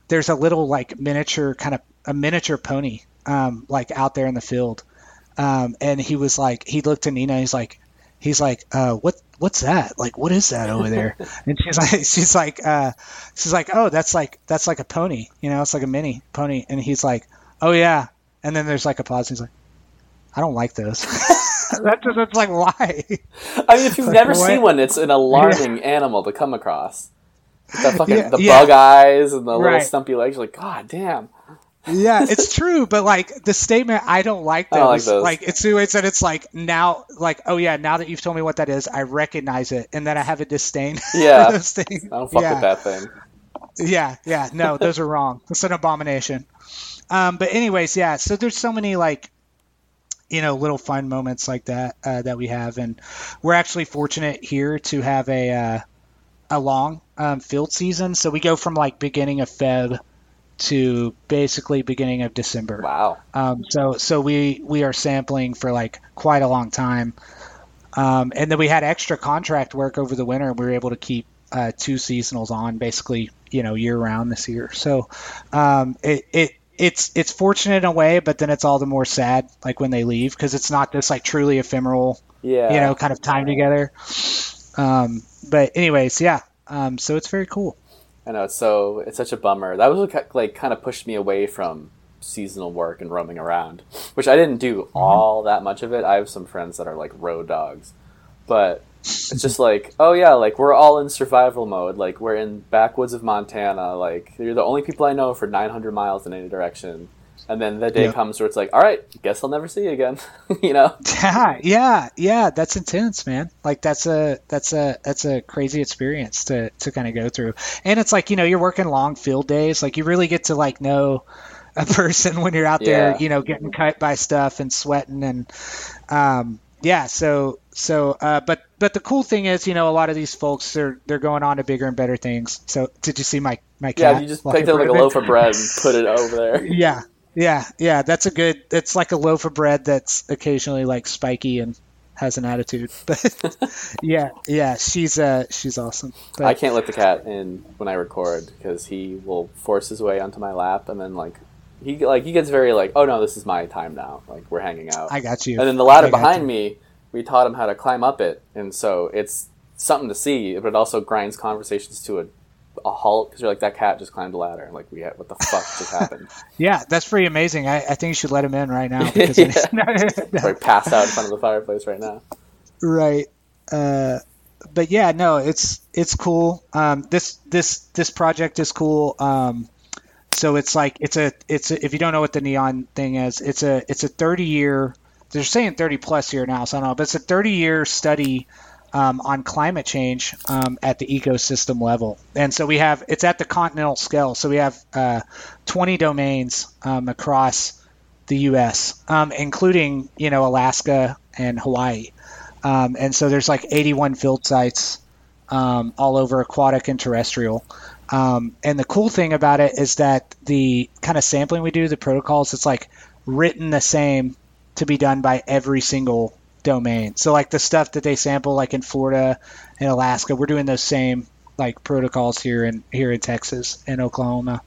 there's a little like miniature kind of a miniature pony um, like out there in the field. Um, and he was like he looked at Nina. he's like he's like uh, what what's that like what is that over there and she's like she's like uh, she's like oh that's like that's like a pony you know it's like a mini pony and he's like oh yeah and then there's like a pause and he's like i don't like those that's, that's like why. I mean, if you've like, never seen one, it's an alarming yeah. animal to come across. The fucking yeah, the yeah. bug eyes and the right. little stumpy legs. You're like, God damn. Yeah, it's true, but like the statement, I don't like those. Don't like, those. like it's it's that it's like now, like oh yeah, now that you've told me what that is, I recognize it, and then I have a disdain. Yeah, those things. I don't fuck yeah. with that thing. Yeah, yeah, no, those are wrong. It's an abomination. Um, but anyways, yeah. So there's so many like you know little fun moments like that uh, that we have, and we're actually fortunate here to have a uh, a long um, field season. So we go from like beginning of Feb to basically beginning of December. Wow. Um, so so we we are sampling for like quite a long time, um, and then we had extra contract work over the winter. and We were able to keep uh, two seasonals on basically you know year round this year. So um, it it it's it's fortunate in a way, but then it's all the more sad like when they leave because it's not this like truly ephemeral, yeah, you know, kind of time together. Um, but anyways, yeah. Um, so it's very cool. I know it's so it's such a bummer. That was like kind of pushed me away from seasonal work and roaming around, which I didn't do mm-hmm. all that much of it. I have some friends that are like road dogs, but it's just like, oh yeah, like we're all in survival mode. Like we're in backwoods of Montana. Like you're the only people I know for 900 miles in any direction. And then the day Yeah. comes where it's like, all right, guess I'll never see you again. you know? Yeah, yeah, yeah. That's intense, man. Like that's a that's a that's a crazy experience to to kind of go through. And it's like you know you're working long field days. Like you really get to like know a person when you're out there. Yeah. You know, getting cut by stuff and sweating and um yeah. So so uh but but the cool thing is you know a lot of these folks they're they're going on to bigger and better things. So did you see my my cat? Yeah, you just picked up like a loaf of bread and put it over there. Yeah, yeah, yeah. That's a good. It's like a loaf of bread that's occasionally like spiky and has an attitude. But yeah, yeah, she's uh she's awesome. But I can't let the cat in when I record because he will force his way onto my lap and then like he like he gets very like, oh no, this is my time now. Like we're hanging out. I got you. And then the ladder behind you. me, we taught him how to climb up it, and so it's something to see, but it also grinds conversations to a, a halt because you're like that cat just climbed a ladder, and like we had, what the fuck just happened? Yeah, that's pretty amazing. I, I think you should let him in right now. Because like passed out in front of the fireplace right now. right. Uh, but yeah, no, it's it's cool. Um, this this this project is cool. Um, so it's like it's a it's a, if you don't know what the NEON thing is, it's a it's a 30 year. They're saying 30 plus year now, so I don't know, but it's a 30 year study um, on climate change um, at the ecosystem level. And so we have it's at the continental scale. So we have uh, 20 domains um, across the U.S., um, including you know Alaska and Hawaii. Um, and so there's like 81 field sites um, all over aquatic and terrestrial. And the cool thing about it is that the kind of sampling we do, the protocols, it's like written the same to be done by every single domain. So like the stuff that they sample, like in Florida and Alaska, we're doing those same like protocols here in here in Texas and Oklahoma.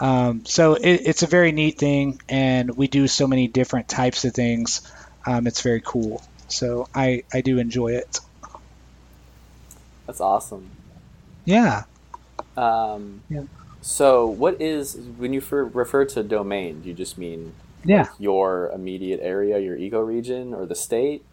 Um, so it, it's a very neat thing, and we do so many different types of things. Um, it's very cool. So I I do enjoy it. That's awesome. Yeah. Um, Yeah. So, what is when you fer- refer to domain? Do you just mean Yeah. your immediate area, your ecoregion, or the state?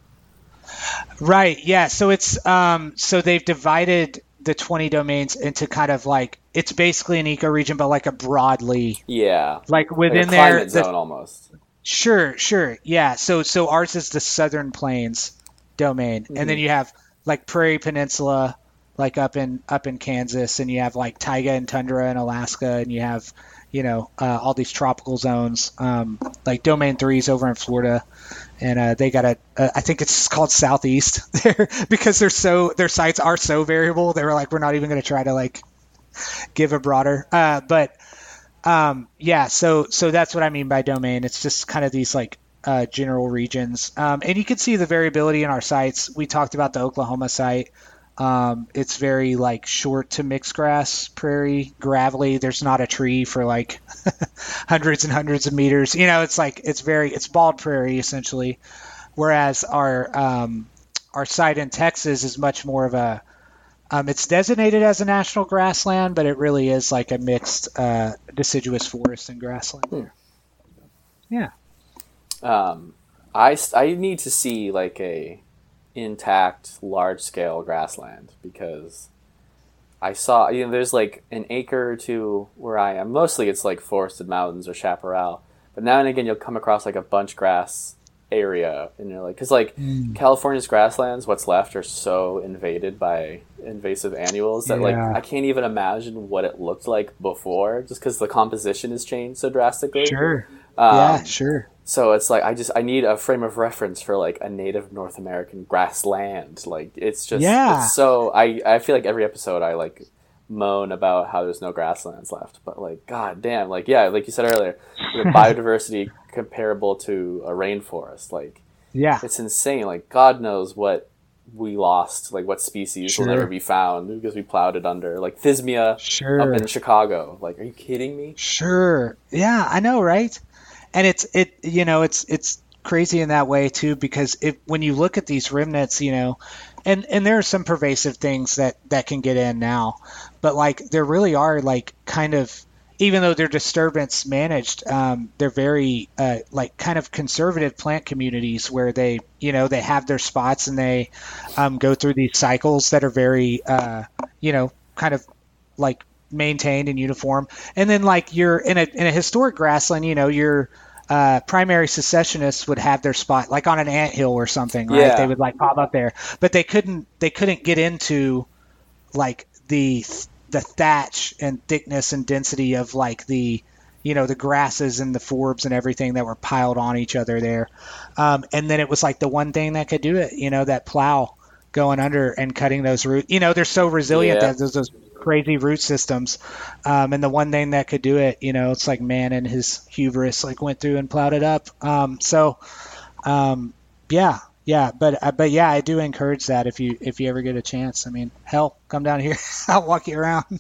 Right. Yeah. So it's um so they've divided the 20 domains into kind of like it's basically an ecoregion but like a broadly Yeah, like like within a there climate the- zone almost. Sure, sure. Yeah. So so ours is the Southern Plains domain. And then you have like Prairie Peninsula like up in up in Kansas and you have like taiga and tundra in Alaska and you have you know uh, all these tropical zones um, like domain 3's over in Florida and uh, they got a I think it's called Southeast there because they're so their sites are so variable they were like we're not even going to try to like give a broader uh, but um, yeah, so so that's what I mean by domain. It's just kind of these like uh, general regions, um, and you can see the variability in our sites. We talked about the Oklahoma site. Um, it's very like short to mixed grass prairie, gravelly. There's not a tree for like hundreds and hundreds of meters. You know, it's like it's very it's bald prairie essentially. Whereas our um, our site in Texas is much more of a um, it's designated as a national grassland, but it really is like a mixed uh, deciduous forest and grassland. There. Yeah. Um, I need to see like a intact large scale grassland because I saw you know there's like an acre or two where I am. Mostly it's like forested mountains or chaparral, but now and again you'll come across like a bunch grass area and you're like because like California's grasslands, what's left are so invaded by invasive annuals that like I can't even imagine what it looked like before just because the composition has changed so drastically. Sure. Um, yeah. Sure. So it's like I just I need a frame of reference for like a native North American grassland. Like it's just Yeah. it's so I I feel like every episode I like moan about how there's no grasslands left, but like god damn, like yeah, like you said earlier, the biodiversity comparable to a rainforest. Like Yeah. it's insane. Like God knows what we lost, like what species will never be found because we plowed it under. Like Thismia Sure. up in Chicago. Like, are you kidding me? Sure. Yeah, I know, right? And it's it you know, it's it's crazy in that way too because if when you look at these remnants, you know, and and there are some pervasive things that that can get in now, but like there really are like kind of even though they're disturbance managed, um, they're very uh, like kind of conservative plant communities where they, you know, they have their spots and they um, go through these cycles that are very, uh, you know, kind of like maintained and uniform. And then like you're in a in a historic grassland, you know, your uh, primary successionists would have their spot like on an ant hill or something, right? Yeah. They would like pop up there, but they couldn't they couldn't get into like the the thatch and thickness and density of like the you know the grasses and the forbs and everything that were piled on each other there um, and then it was like the one thing that could do it you know that plow going under and cutting those roots you know they're so resilient Yeah. that there's those crazy root systems. Um, and the one thing that could do it you know it's like man and his hubris like went through and plowed it up. Um, so um, yeah yeah but uh, but yeah i do encourage that if you if you ever get a chance. I mean hell come down here. I'll walk you around.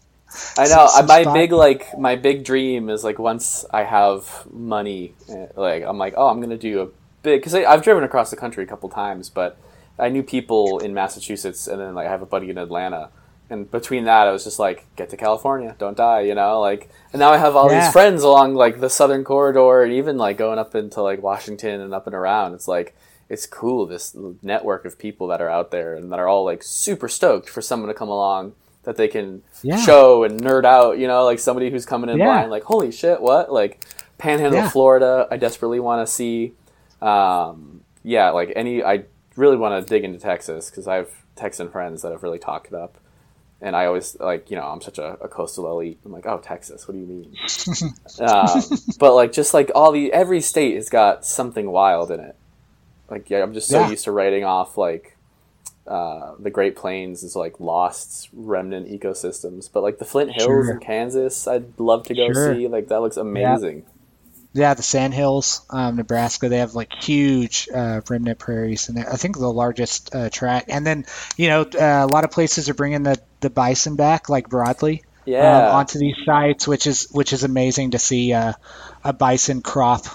I know. some my spot. big like my big dream is like once I have money, eh, like I'm like, oh, I'm gonna do a big because I've driven across the country a couple times, but I knew people in Massachusetts, and then like I have a buddy in Atlanta, and between that, I was just like, get to California, don't die, you know, like. And now I have all Yeah. these friends along like the southern corridor, and even like going up into like Washington and up and around. It's like it's cool this network of people that are out there and that are all like super stoked for someone to come along that they can Yeah. show and nerd out, you know, like somebody who's coming in Yeah. blind, like, holy shit, what? Like, Panhandle. Florida, I desperately want to see. Um, yeah, like any, I really want to dig into Texas because I have Texan friends that have really talked it up. And I always, like, you know, I'm such a, a coastal elite. I'm like, oh, Texas, what do you mean? um, but, like, just like all the, every state has got something wild in it. Like, yeah, I'm just so Yeah. used to writing off, like, uh, the Great Plains is like lost remnant ecosystems, but like the Flint Hills Sure. in Kansas, I'd love to go Sure. see. Like that looks amazing. Yeah, the Sandhills, um, Nebraska, they have like huge uh, remnant prairies, and I think the largest uh, tract. And then, you know, uh, a lot of places are bringing the, the bison back, like broadly, Yeah, um, onto these sites, which is which is amazing to see uh, a bison crop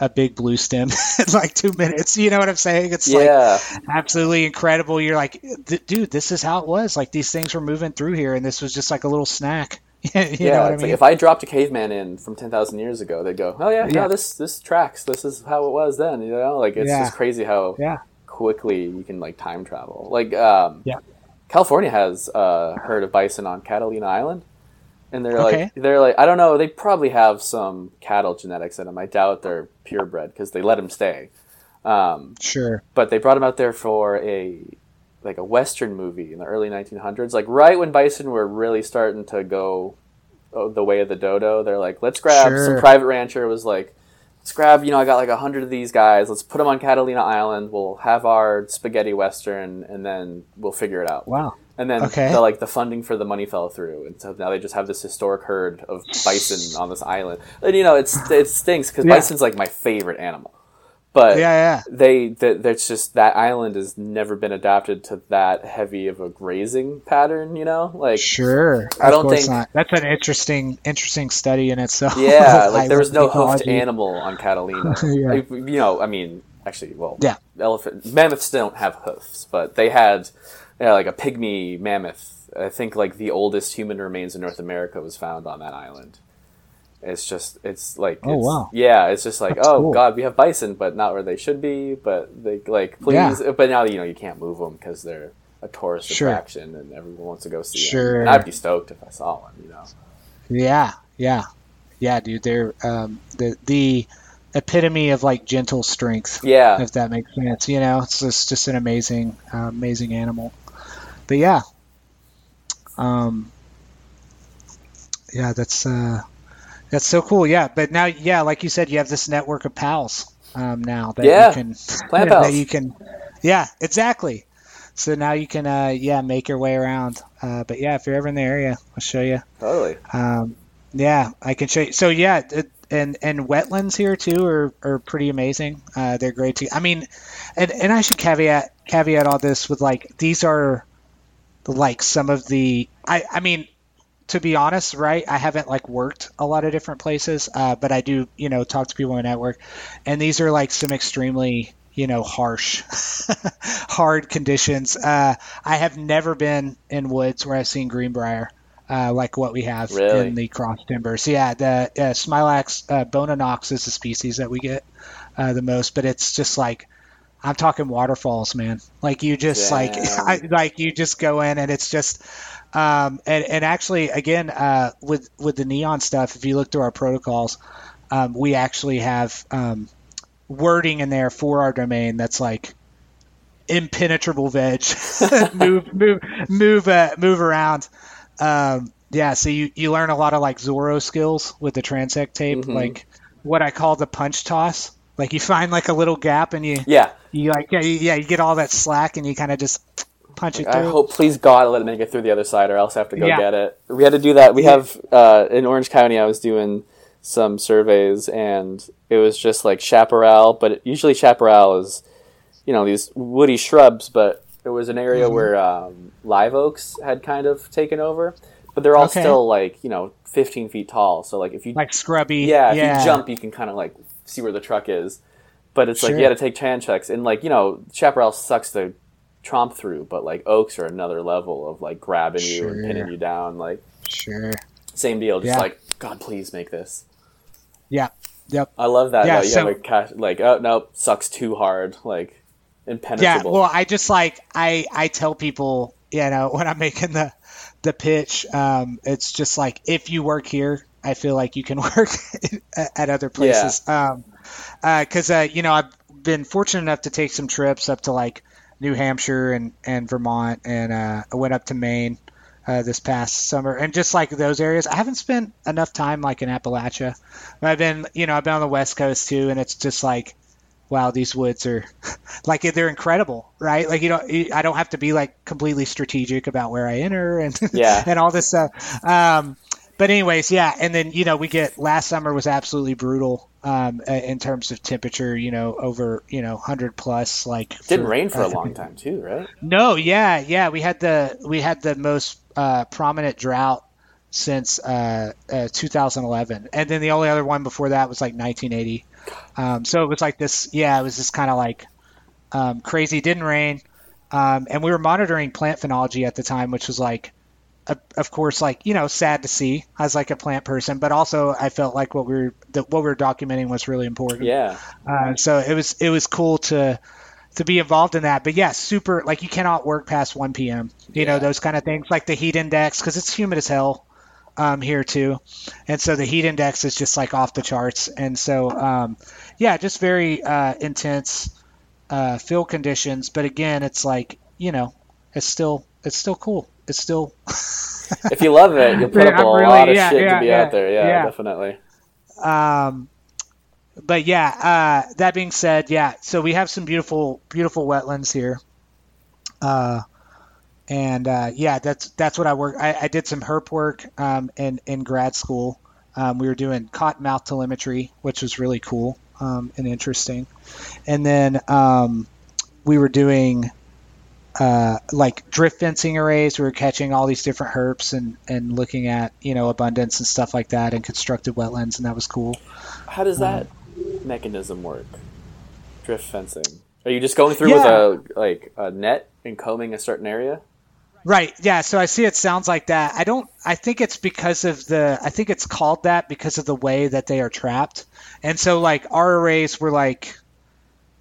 a big blue stem in like two minutes. You know what I'm saying? It's like yeah, absolutely incredible. You're like, "D- dude, this is how it was. Like these things were moving through here, and this was just like a little snack. you yeah. know what it's I like if I dropped a caveman in from ten thousand years ago, they'd go, "Oh yeah, Yeah. no, this this tracks. This is how it was then." You know, like it's Yeah. just crazy how yeah, quickly you can like time travel. Like, um, Yeah. California has a herd of bison on Catalina Island, and they're Okay. like they're like I don't know. They probably have some cattle genetics in them. I doubt they're purebred because they let them stay. Um, sure. but they brought them out there for a like a western movie in the early 1900s, like right when bison were really starting to go oh, the way of the dodo. They're like, let's grab some private rancher was like. Let's grab, you know, I got like a hundred of these guys. Let's put them on Catalina Island. We'll have our spaghetti western, and then we'll figure it out. Wow. And then Okay. the, like the funding for the money fell through, and so now they just have this historic herd of bison on this island. And you know, it's it stinks because Yeah. bison's like my favorite animal, but Yeah, yeah. they that that's just that island has never been adapted to that heavy of a grazing pattern. You know, like Sure. I don't think- not. That's an interesting, interesting study in itself. yeah, like there was no Island hoofed animal on Catalina. Yeah. Like, you know, I mean, actually, well, Yeah. elephant mammoths don't have hoofs, but they had yeah, like a pygmy mammoth. I think like the oldest human remains in North America was found on that island. It's just it's like Oh, it's, wow. yeah it's just like That's oh cool. god we have bison but not where they should be but they like please but now you know you can't move them because they're a tourist Sure. attraction and everyone wants to go see Sure. them. And I'd be stoked if I saw one you know Yeah, yeah, yeah, dude. They're um, the the epitome of like gentle strength. yeah if that makes sense. You know, it's just, just an amazing, uh, amazing animal. But yeah, um, yeah, that's uh, that's so cool. Yeah, but now, yeah, like you said, you have this network of pals um, now that Yeah, you can plant that pals. you can, yeah, exactly. So now you can, uh, yeah, make your way around. Uh, but yeah, if you're ever in the area, I'll show you. totally Um, yeah, I can show you. So yeah, it, and and wetlands here too are, are pretty amazing. Uh, they're great too. I mean, and and I should caveat caveat all this with like these are like some of the I I mean to be honest, right? I haven't like worked a lot of different places, uh, but I do you know talk to people in my network, and these are like some extremely you know harsh hard conditions uh, i have never been in woods where i've seen greenbrier uh, like what we have Really? in the cross timber. So yeah, the uh, Smilax uh, bona-nox is the species that we get uh, the most, but it's just like I'm talking waterfalls, man. Like you just like I, like you just go in and it's just um, and and actually again uh, with with the NEON stuff, if you look through our protocols, um, we actually have um, wording in there for our domain that's like impenetrable veg move move move uh, move around um, yeah so you you learn a lot of like Zorro skills with the transect tape Mhm. like what I call the punch toss like you find like a little gap and you Yeah. you like yeah you, yeah you get all that slack and you kind of just punch it I hope, please God, let it make it through the other side, or else I have to go Yeah. get it. We had to do that. We have uh, in Orange County. I was doing some surveys, and it was just like chaparral. But usually, chaparral is, you know, these woody shrubs. But it was an area Mhm. where um, live oaks had kind of taken over. But they're all Okay. still like you know 15 feet tall. So like if you like scrubby yeah, if yeah you jump, you can kind of like see where the truck is. But it's like you got to take transects, and like you know, chaparral sucks to tromp through, but like oaks are another level of like grabbing you and pinning you down. Like sure same deal, just Yeah. like God, please make this. yeah yep I love that. Yeah, though. You so- have a cash, like oh no, sucks too hard, like impenetrable. Yeah, well, I just like I I tell people, you know, when I'm making the the pitch, um, it's just like if you work here, I feel like you can work at other places. Um, because uh, you know I've been fortunate enough to take some trips up to like New Hampshire and and Vermont, and uh, I went up to Maine. Uh, this past summer, and just like those areas, I haven't spent enough time like in Appalachia. I've been, you know, I've been on the West Coast too, and it's just like, wow, these woods are like they're incredible, right? Like you don't, I don't have to be like completely strategic about where I enter and Yeah. and all this stuff. Um, but anyways, yeah, and then you know we get last summer was absolutely brutal um, in terms of temperature. You know, over you know hundred plus. Like Didn't rain for a uh, long time too, right? no, yeah, yeah. We had the we had the most uh, prominent drought since uh, uh, 2011, and then the only other one before that was like 1980. Um, so it was like this. Yeah, it was just kind of like um, crazy. Didn't rain, um, and we were monitoring plant phenology at the time, which was like. Of course, like you know, sad to see as like a plant person, but also I felt like what we were that what we were documenting was really important. Yeah, Uh, so it was it was cool to to be involved in that. But yeah, super like you cannot work past 1 p.m. You know those kind of things like the heat index because it's humid as hell um, here too, and so the heat index is just like off the charts. And so um, yeah, just very uh, intense uh, field conditions. But again, it's like you know it's still it's still cool. It's still if you love it, you'll put up a really- lot of yeah, shit yeah, to be yeah, out there. Yeah, yeah. definitely. Um, but yeah, uh, that being said, yeah, so we have some beautiful, beautiful wetlands here. Uh, and uh, yeah, that's that's what I work. I, I did some herp work um, in in grad school. Um, we were doing cottonmouth telemetry, which was really cool um, and interesting. And then um, we were doing uh, like drift fencing arrays. We were catching all these different herps and, and looking at you know abundance and stuff like that, and constructed wetlands, and that was cool. How does that mechanism work? Drift fencing. Are you just going through Yeah. with a like a net and combing a certain area? Right. Yeah. So I see it sounds like that. I don't. I think it's because of the. I think it's called that because of the way that they are trapped. And so like our arrays were like,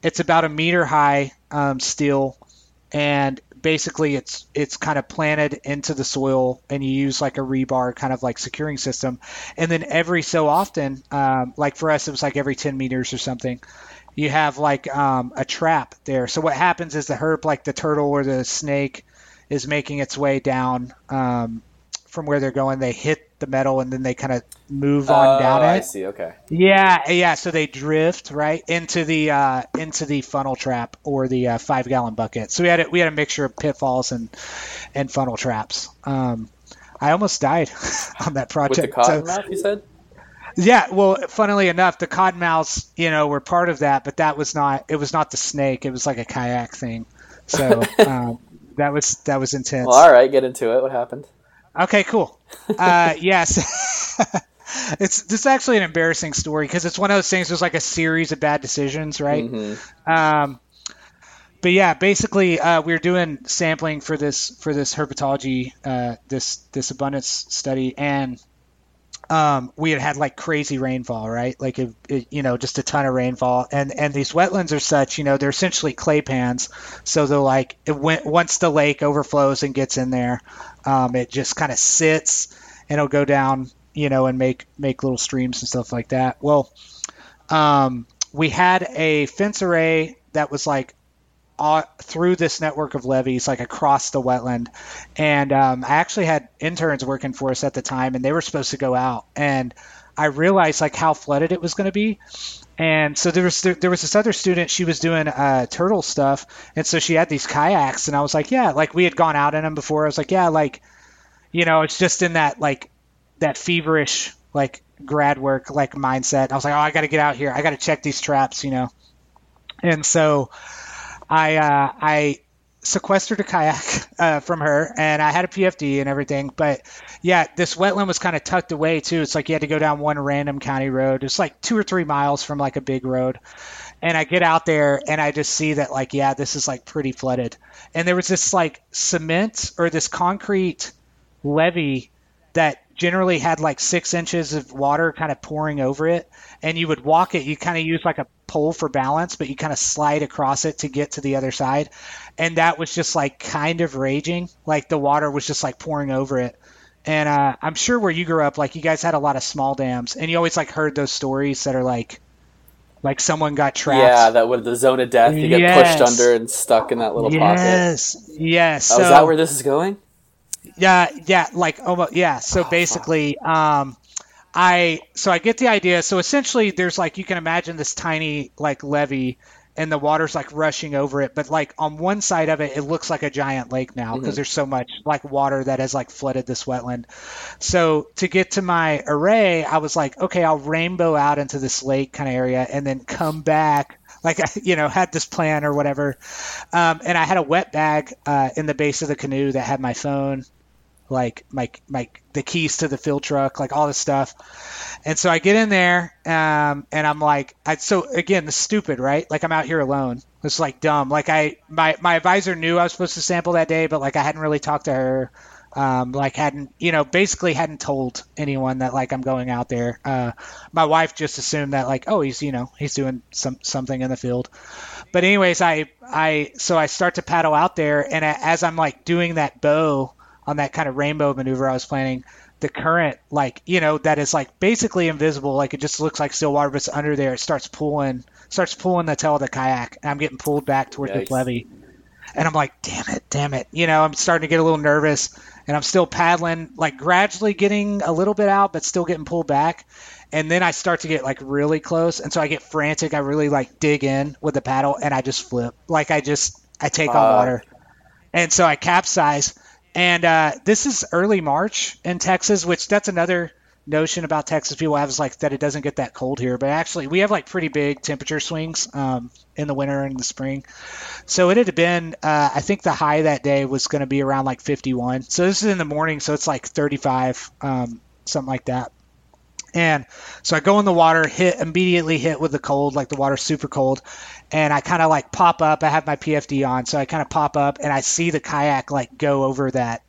it's about a meter high um, steel, and basically it's it's kind of planted into the soil, and you use like a rebar kind of like securing system, and then every so often, um, like for us it was like every 10 meters or something. You have like um, a trap there. So what happens is the herp, like the turtle or the snake, is making its way down um, from where they're going. They hit the metal and then they kind of move on Oh, down it. I see. Okay. Yeah, yeah. So they drift right into the uh, into the funnel trap or the uh, five gallon bucket. So we had a, we had a mixture of pitfalls and and funnel traps. Um, I almost died on that With project. the So- cottonmouth, you said? yeah, well, funnily enough, the cottonmouths, you know, were part of that, but that was not. It was not the snake. It was like a kayak thing. So um, that was that was intense. Well, all right. Get into it. What happened? Okay, cool. Uh, yes. it's this is actually an embarrassing story because it's one of those things. There's like a series of bad decisions, right? hmm Um, but yeah, basically, uh, we were doing sampling for this for this herpetology, uh, this this abundance study, and um, we had had like crazy rainfall, right? Like it, it, you know, just a ton of rainfall, and and these wetlands are such, you know, they're essentially clay pans, so they're like it went once the lake overflows and gets in there, um, it just kind of sits and it'll go down, you know, and make make little streams and stuff like that. Well, um, we had a fence array that was like uh, through this network of levees, like across the wetland. And um, I actually had interns working for us at the time, and they were supposed to go out. And I realized like how flooded it was going to be. And so there was there, was this other student. She was doing uh, turtle stuff, and so she had these kayaks. And I was like, yeah, like we had gone out in them before. I was like, yeah, like you know, it's just in that like that feverish like grad work like mindset. I was like, oh, I got to get out here. I got to check these traps, you know. And so I uh, I sequestered a kayak uh, from her, and I had a PFD and everything. But yeah, this wetland was kind of tucked away too. It's like you had to go down one random county road. It's like two or three miles from like a big road. And I get out there and I just see that like yeah, this is like pretty flooded. And there was this like cement or this concrete levee that generally had like six inches of water kind of pouring over it and you would walk it you kind of use like a pole for balance but you kind of slide across it to get to the other side and that was just like kind of raging like the water was just like pouring over it and uh, i'm sure where you grew up like you guys had a lot of small dams and you always like heard those stories that are like like someone got trapped. Yeah, that would the zone of death. You yes. get pushed under and stuck in that little yes. pocket. Yes, yes. Oh, so, is that where this is going? Yeah, yeah, like almost, yeah. So oh, basically, um, I so I get the idea. So essentially, there's like you can imagine this tiny like levee, and the water's like rushing over it. But like on one side of it, it looks like a giant lake now because mm-hmm. there's so much like water that has like flooded this wetland. So to get to my array, I was like, okay, I'll rainbow out into this lake kind of area, and then come back like I, you know, had this plan or whatever. Um, and I had a wet bag uh, in the base of the canoe that had my phone, like my my the keys to the field truck, like all this stuff. And so I get in there, um, and I'm like, I, so again, the stupid, right? Like I'm out here alone. It's like dumb. Like I, my my advisor knew I was supposed to sample that day, but like I hadn't really talked to her um, like hadn't you know basically hadn't told anyone that like I'm going out there. Uh, my wife just assumed that like oh he's you know he's doing some something in the field. But anyways, I I so I start to paddle out there, and as I'm like doing that bow on that kind of rainbow maneuver I was planning, the current like you know that is like basically invisible, like it just looks like still water, but it's under there. It starts pulling starts pulling the tail of the kayak, and I'm getting pulled back towards Yikes. the levee. And I'm like, damn it, damn it. You know, I'm starting to get a little nervous and I'm still paddling, like gradually getting a little bit out, but still getting pulled back. And then I start to get like really close, and so I get frantic. I really like dig in with the paddle, and I just flip. Like I just I take uh, on water, and so I capsize. And uh, this is early March in Texas, which that's another notion about Texas people have is like that it doesn't get that cold here, but actually we have like pretty big temperature swings um, in the winter and the spring. So it had been, uh, I think the high that day was going to be around like 51. So this is in the morning, so it's like 35, um, something like that. And so I go in the water, hit immediately hit with the cold, like the water's super cold, and I kind of like pop up. I have my PFD on, so I kind of pop up and I see the kayak like go over that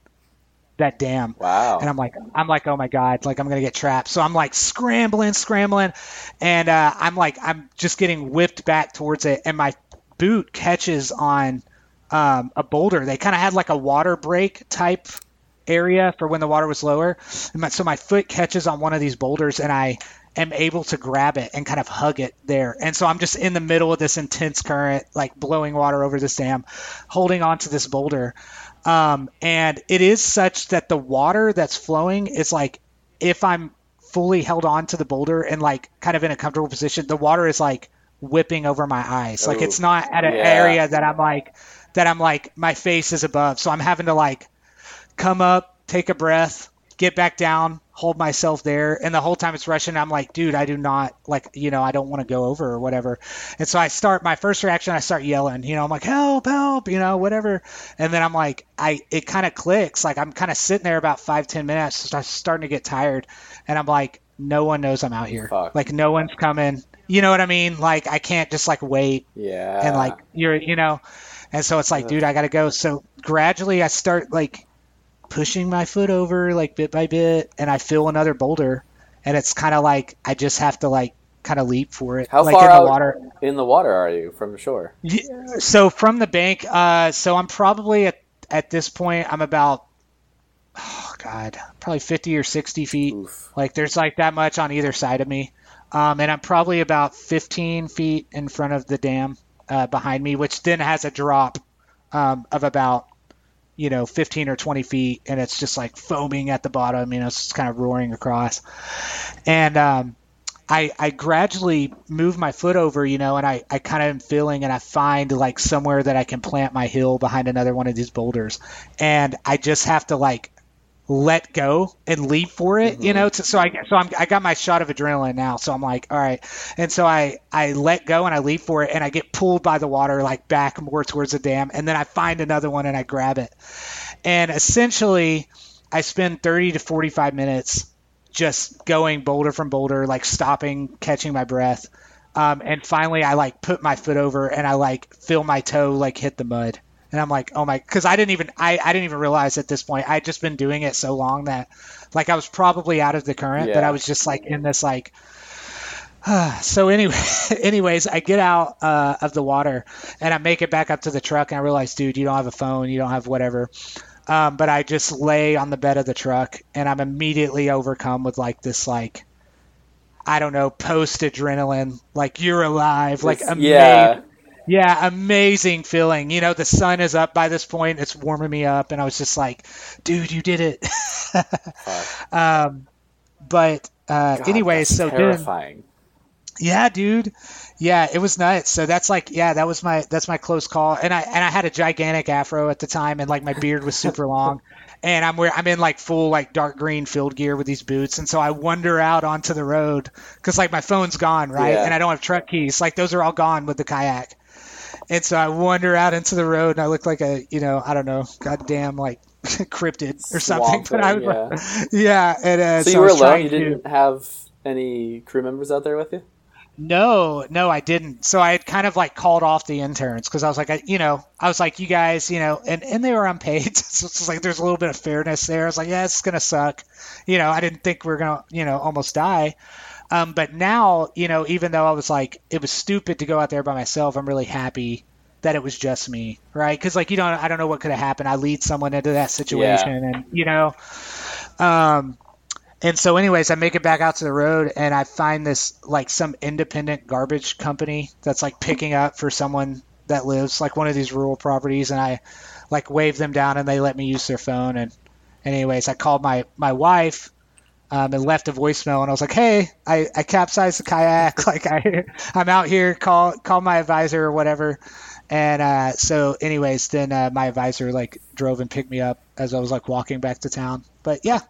that dam. Wow. And I'm like, I'm like, oh my god, like I'm gonna get trapped. So I'm like scrambling, scrambling, and uh, I'm like, I'm just getting whipped back towards it, and my boot catches on um, a boulder. They kind of had like a water break type area for when the water was lower, my, so my foot catches on one of these boulders, and I am able to grab it and kind of hug it there. And so I'm just in the middle of this intense current, like blowing water over this dam, holding onto this boulder. Um, and it is such that the water that's flowing is like if I'm fully held on to the boulder and like kind of in a comfortable position, the water is like whipping over my eyes. Like it's not at an yeah. area that I'm like that I'm like my face is above. So I'm having to like come up, take a breath, get back down, hold myself there. And the whole time it's rushing, I'm like, dude, I do not like, you know, I don't want to go over or whatever. And so I start my first reaction, I start yelling, you know, I'm like, help, help, you know, whatever. And then I'm like, I, it kind of clicks. Like I'm kind of sitting there about five, ten minutes, I'm starting to get tired. And I'm like, no one knows I'm out here. Fuck. Like no one's coming. You know what I mean? Like I can't just like wait. Yeah. And like you're, you know, And so it's like, dude, I got to go. So gradually I start like pushing my foot over like bit by bit and I feel another boulder and it's kind of like I just have to like kind of leap for it. How like far in the water. in the water are you from the shore? Yeah, So from the bank, uh, so I'm probably at at this point I'm about oh god, probably 50 or 60 feet. Oof. Like there's like that much on either side of me, um, and I'm probably about 15 feet in front of the dam uh, behind me, which then has a drop um, of about you know 15 or 20 feet, and it's just like foaming at the bottom. You know, it's just kind of roaring across, and um, I, I gradually move my foot over, you know, and I, I kind of am feeling and I find like somewhere that I can plant my heel behind another one of these boulders. And I just have to like let go and leap for it, you know. So I so I'm, I got my shot of adrenaline now. So I'm like, all right. And so I I let go and I leap for it and I get pulled by the water like back more towards the dam. And then I find another one and I grab it. And essentially, I spend 30 to 45 minutes just going boulder from boulder, like stopping, catching my breath. Um, and finally, I like put my foot over and I like feel my toe like hit the mud. And I'm like, oh my, because I didn't even, I, I didn't even realize at this point, I'd just been doing it so long that like I was probably out of the current, but I was just like in this like, so anyway, anyways, I get out uh, of the water and I make it back up to the truck and I realize, dude, you don't have a phone, you don't have whatever. Um, but I just lay on the bed of the truck and I'm immediately overcome with like this like I don't know post adrenaline like you're alive like amazing yeah. Yeah amazing feeling you know the sun is up by this point it's warming me up and I was just like dude you did it um, but uh, God, anyway so then terrifying. yeah, dude. Yeah, it was nuts. So that's like, yeah, that was my that's my close call. And I and I had a gigantic afro at the time, and like my beard was super long. And I'm wear I'm in like full like dark green field gear with these boots, and so I wander out onto the road because like my phone's gone, right? Yeah. And I don't have truck keys. Like those are all gone with the kayak. And so I wander out into the road, and I look like a you know I don't know, goddamn like cryptid or something. Swamp But I like, yeah. And uh, So so you were alone. You didn't have any crew members out there with you. No, no, I didn't. So I had kind of like called off the interns because I was like, I, you know, I was like, you guys, you know, and, and they were unpaid. So it's like there's a little bit of fairness there. I was like, yeah, it's gonna suck. You know, I didn't think we are gonna, you know, almost die. Um, but now, you know, even though I was like, it was stupid to go out there by myself, I'm really happy that it was just me, right? Because like you don't, I don't know what could have happened. I lead someone into that situation, and you know, um, and so, anyways, I make it back out to the road and I find this like some independent garbage company that's like picking up for someone that lives like one of these rural properties. And I like wave them down and they let me use their phone. And, anyways, I called my, my wife um, and left a voicemail and I was like, Hey, I, I capsized the kayak. Like I, I'm out here, call, call my advisor or whatever. And uh, so, anyways, then uh, my advisor like drove and picked me up as I was like walking back to town. But yeah,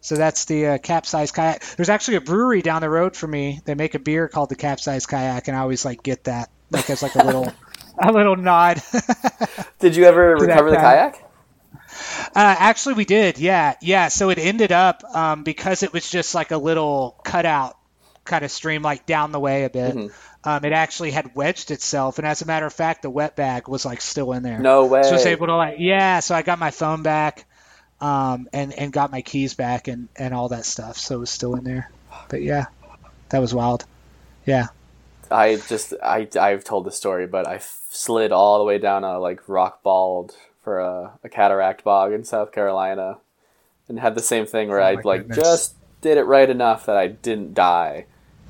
so that's the uh, capsized kayak. There's actually a brewery down the road for me. They make a beer called the capsized kayak, and I always like get that like as like a little a little nod. Did you ever recover the guy. kayak? Actually, we did. Yeah, yeah. So it ended up um, because it was just like a little cutout kind of stream, like down the way a bit. Mhm. Um, it actually had wedged itself, and as a matter of fact, the wet bag was like still in there. No way. So I was able to like, yeah. So I got my phone back, um, and and got my keys back and and all that stuff. So it was still in there. But yeah, that was wild. Yeah. I just I I've told the story, but I slid all the way down a like rock bald for a, a cataract bog in South Carolina, and had the same thing where Oh I like goodness. just did it right enough that I didn't die,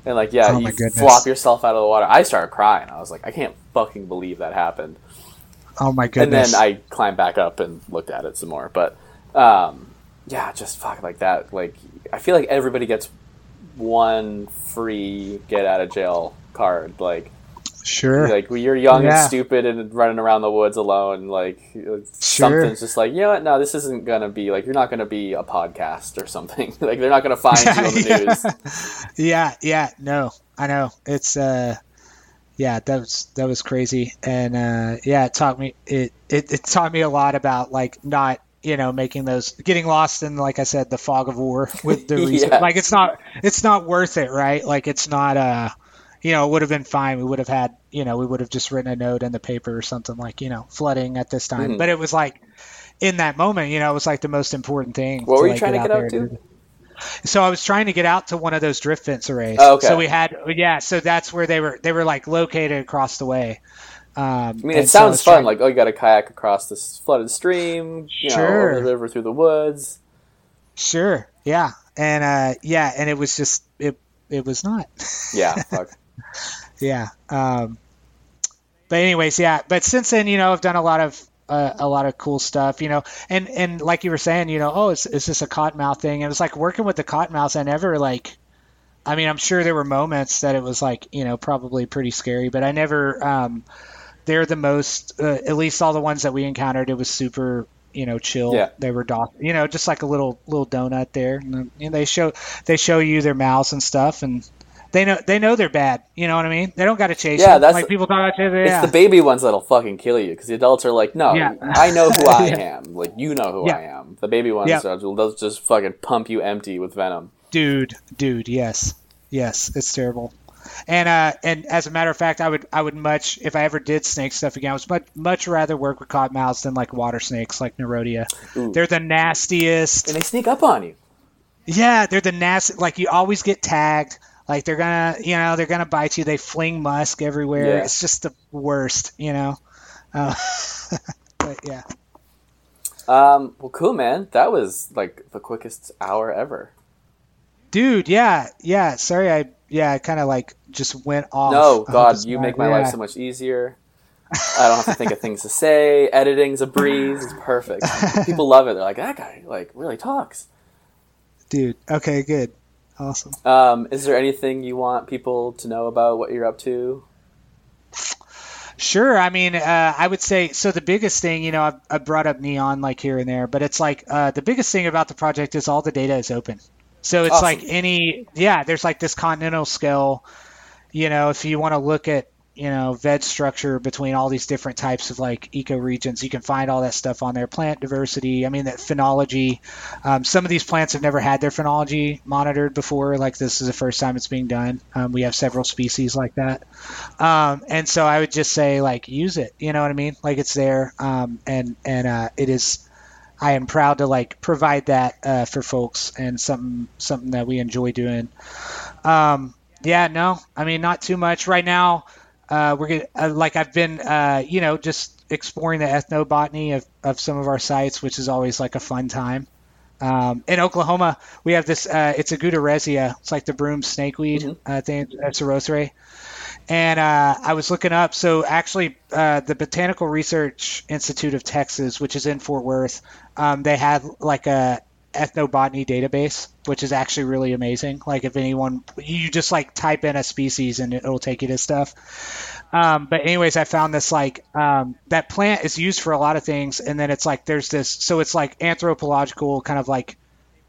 and like yeah, Oh you goodness. flop yourself out of the water. I started crying. I was like, I can't fucking believe that happened. Oh my goodness! And then I climbed back up and looked at it some more. But um, yeah, just fuck like that. Like I feel like everybody gets one free get out of jail card. Like sure. like when you're young Yeah. and stupid and running around the woods alone, like something's just like you know what? No, this isn't gonna be like you're not gonna be a podcast or something. like they're not gonna find you on the news. yeah, yeah, no, I know. It's uh yeah, that was that was crazy. And uh yeah, it taught me it, it it taught me a lot about like not you know making those getting lost in like I said the fog of war with the reason Yeah. like it's not it's not worth it right like it's not uh you know, it would have been fine. We would have had, you know, we would have just written a note in the paper or something like, you know, flooding at this time. Mhm. But it was like, in that moment, you know, it was like the most important thing. What were you like, trying to get out there. to? So I was trying to get out to one of those drift fence arrays. Oh, okay. So we had, yeah. So that's where they were. They were like located across the way. Um, I mean, it sounds was fun. Like, oh, you got to kayak across this flooded stream, you know, Sure. over the river through the woods. Sure. Yeah. And uh, yeah, and it was just it. It was not. Yeah, fuck. yeah. Um, but anyways, yeah. But since then, you know, I've done a lot of uh, a lot of cool stuff, you know, and and like you were saying, you know, oh, it's is this a cottonmouth thing? And it was like working with the cottonmouths. I never like. I mean, I'm sure there were moments that it was like, you know, probably pretty scary, but I never. Um, they're the most, uh, at least all the ones that we encountered, it was super, you know, chill. Yeah. They were, doc- you know, just like a little little donut there, and, then, you know, they show they show you their mouths and stuff, and they know they know they're bad. You know what I mean? They don't got to chase. Yeah, you. that's- like people talk about chasing. It's Yeah. the baby ones that'll fucking kill you because the adults are like, no, Yeah. I know who I am. Like, you know who. I am. The baby ones, Yeah. are, they'll just fucking pump you empty with venom. dude, dude, yes, yes, it's terrible. And uh, and as a matter of fact, I would I would much if I ever did snake stuff again, I would much much rather work with cottonmouths than like water snakes like Nerodia. Ooh. They're the nastiest. And they sneak up on you. Yeah, they're the nasty. Like you always get tagged. Like they're gonna, you know, they're gonna bite you. They fling musk everywhere. Yeah. It's just the worst, you know. Uh, but yeah, Um, well, cool, man. That was like the quickest hour ever. dude. Yeah, yeah. Sorry, I yeah, I kind of like just went off. No, God, you make my life so much easier. I don't have to think of things to say. Editing's a breeze. It's perfect. People love it. They're like, that guy like really talks. dude. Okay, good, awesome. Um, is there anything you want people to know about what you're up to? Sure. I mean, uh, I would say so. The biggest thing, you know, I've, I've brought up NEON like here and there, but it's like uh, the biggest thing about the project is all the data is open. So it's Awesome. like any, yeah, there's like this continental scale. You know, if you want to look at, you know, veg structure between all these different types of like ecoregions, you can find all that stuff on there. Plant diversity, I mean, that phenology. Um, some of these plants have never had their phenology monitored before. Like this is the first time it's being done. Um, we have several species like that. Um, and so I would just say like use it. You know what I mean? Like it's there, um, and and uh, it is. I am proud to like provide that uh, for folks and something something that we enjoy doing. Um, yeah, no, I mean not too much right now. Uh, we're gonna, uh, like I've been, uh, you know, just exploring the ethnobotany of, of some of our sites, which is always like a fun time. Um, in Oklahoma, we have this. Uh, it's a Gutierrezia. It's like the broom snakeweed. Mhm. I think it's sarothrae. And uh, I was looking up. So actually, uh, the Botanical Research Institute of Texas, which is in Fort Worth, um, they had like a ethnobotany database, which is actually really amazing. Like if anyone, you just like type in a species and it'll take you to stuff. Um, but anyways, I found this like um, that plant is used for a lot of things, and then it's like there's this. So it's like anthropological kind of like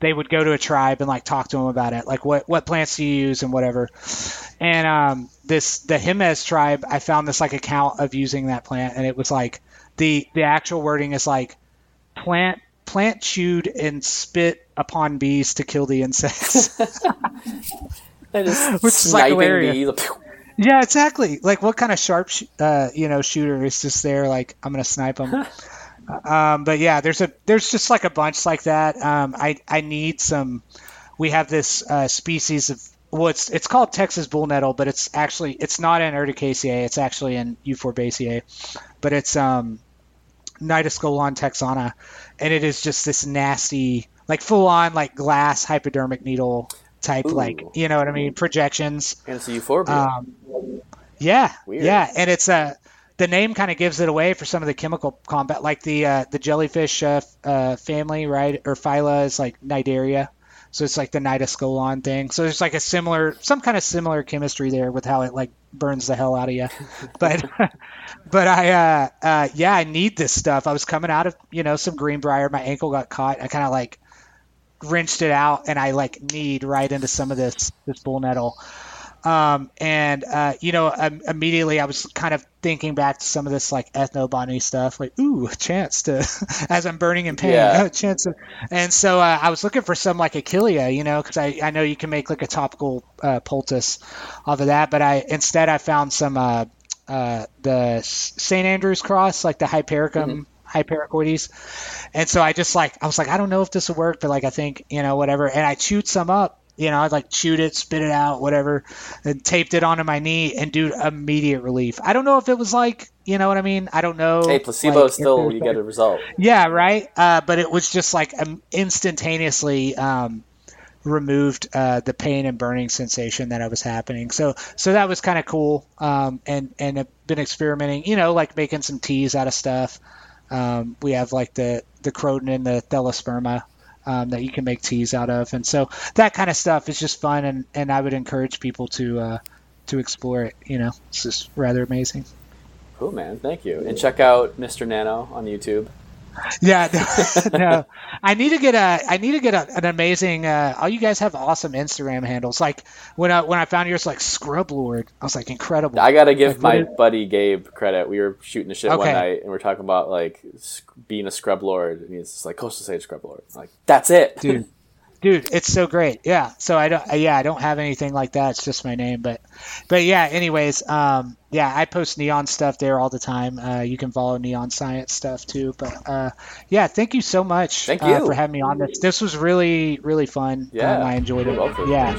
they would go to a tribe and like talk to them about it, like what what plants do you use and whatever. And um, this the Jemez tribe, I found this like account of using that plant, and it was like the the actual wording is like plant plant chewed and spit upon bees to kill the insects. And just Which is, like, sniping hilarious. bees. yeah, exactly. Like what kind of sharp, sh- uh, you know, shooter is just there? Like I'm gonna snipe them. um, but yeah, there's a there's just like a bunch like that. Um, I I need some. We have this uh, species of well, it's it's called Texas bull nettle, but it's actually it's not in Urticaceae. It's actually in Euphorbiaceae, but it's um Cnidoscolus texana, and it is just this nasty, like full on like glass hypodermic needle type, Ooh. like you know what I mean, projections. And it's a euphorbia. Um, yeah, Weird. yeah, and it's a the name kind of gives it away for some of the chemical combat, like the uh, the jellyfish uh, uh, family, right, or phyla is like Cnidaria, so it's like the Cnidoscolus thing. So there's like a similar, some kind of similar chemistry there with how it like burns the hell out of you. but but I uh, uh, yeah, I need this stuff. I was coming out of you know some greenbrier, my ankle got caught. I kind of like wrenched it out, and I like kneed right into some of this this bull nettle. Um, and uh, you know, um, immediately I was kind of thinking back to some of this like ethnobotany stuff, like ooh, chance to as I'm burning in pain, Yeah. a chance. To, and so uh, I was looking for some like Achillea, you know, because I, I know you can make like a topical uh, poultice off of that, but I instead I found some uh, uh, the St Andrew's cross, like the Hypericum. Hypericoides, and so I just like I was like I don't know if this will work, but like I think you know whatever, and I chewed some up, you know, I'd like chewed it, spit it out, whatever, and taped it onto my knee, and dude, immediate relief. I don't know if it was like, you know what I mean? I don't know. Hey, placebo like, still you get a result. yeah, right. Uh, but it was just like um, instantaneously um, removed uh, the pain and burning sensation that I was happening. So so that was kind of cool. Um, and and I've been experimenting, you know, like making some teas out of stuff. Um, we have like the the croton and the Thelesperma. Um, that you can make teas out of, and so that kind of stuff is just fun, and, and I would encourage people to uh, to explore it. You know, it's just rather amazing. Cool, man. Thank you. And check out Mr. Nano on YouTube. Yeah, no, no. I need to get a. I need to get a, an amazing. Uh, all you guys have awesome Instagram handles. Like when I when I found yours, like Scrub Lord, I was like incredible. I gotta give Like, my buddy Gabe credit. We were shooting the shit one night, and we're talking about like being a scrub lord, and he's just like coastal sage scrub lord. I'm like that's it, dude. Dude, it's so great. Yeah. So I don't. Yeah, I don't have anything like that. It's just my name. But, but yeah. Anyways, um, yeah, I post NEON stuff there all the time. Uh, you can follow NEON science stuff too. But uh, yeah, thank you so much Thank uh, you. for having me on this. This was really really fun. Yeah, Um, I enjoyed it. Yeah.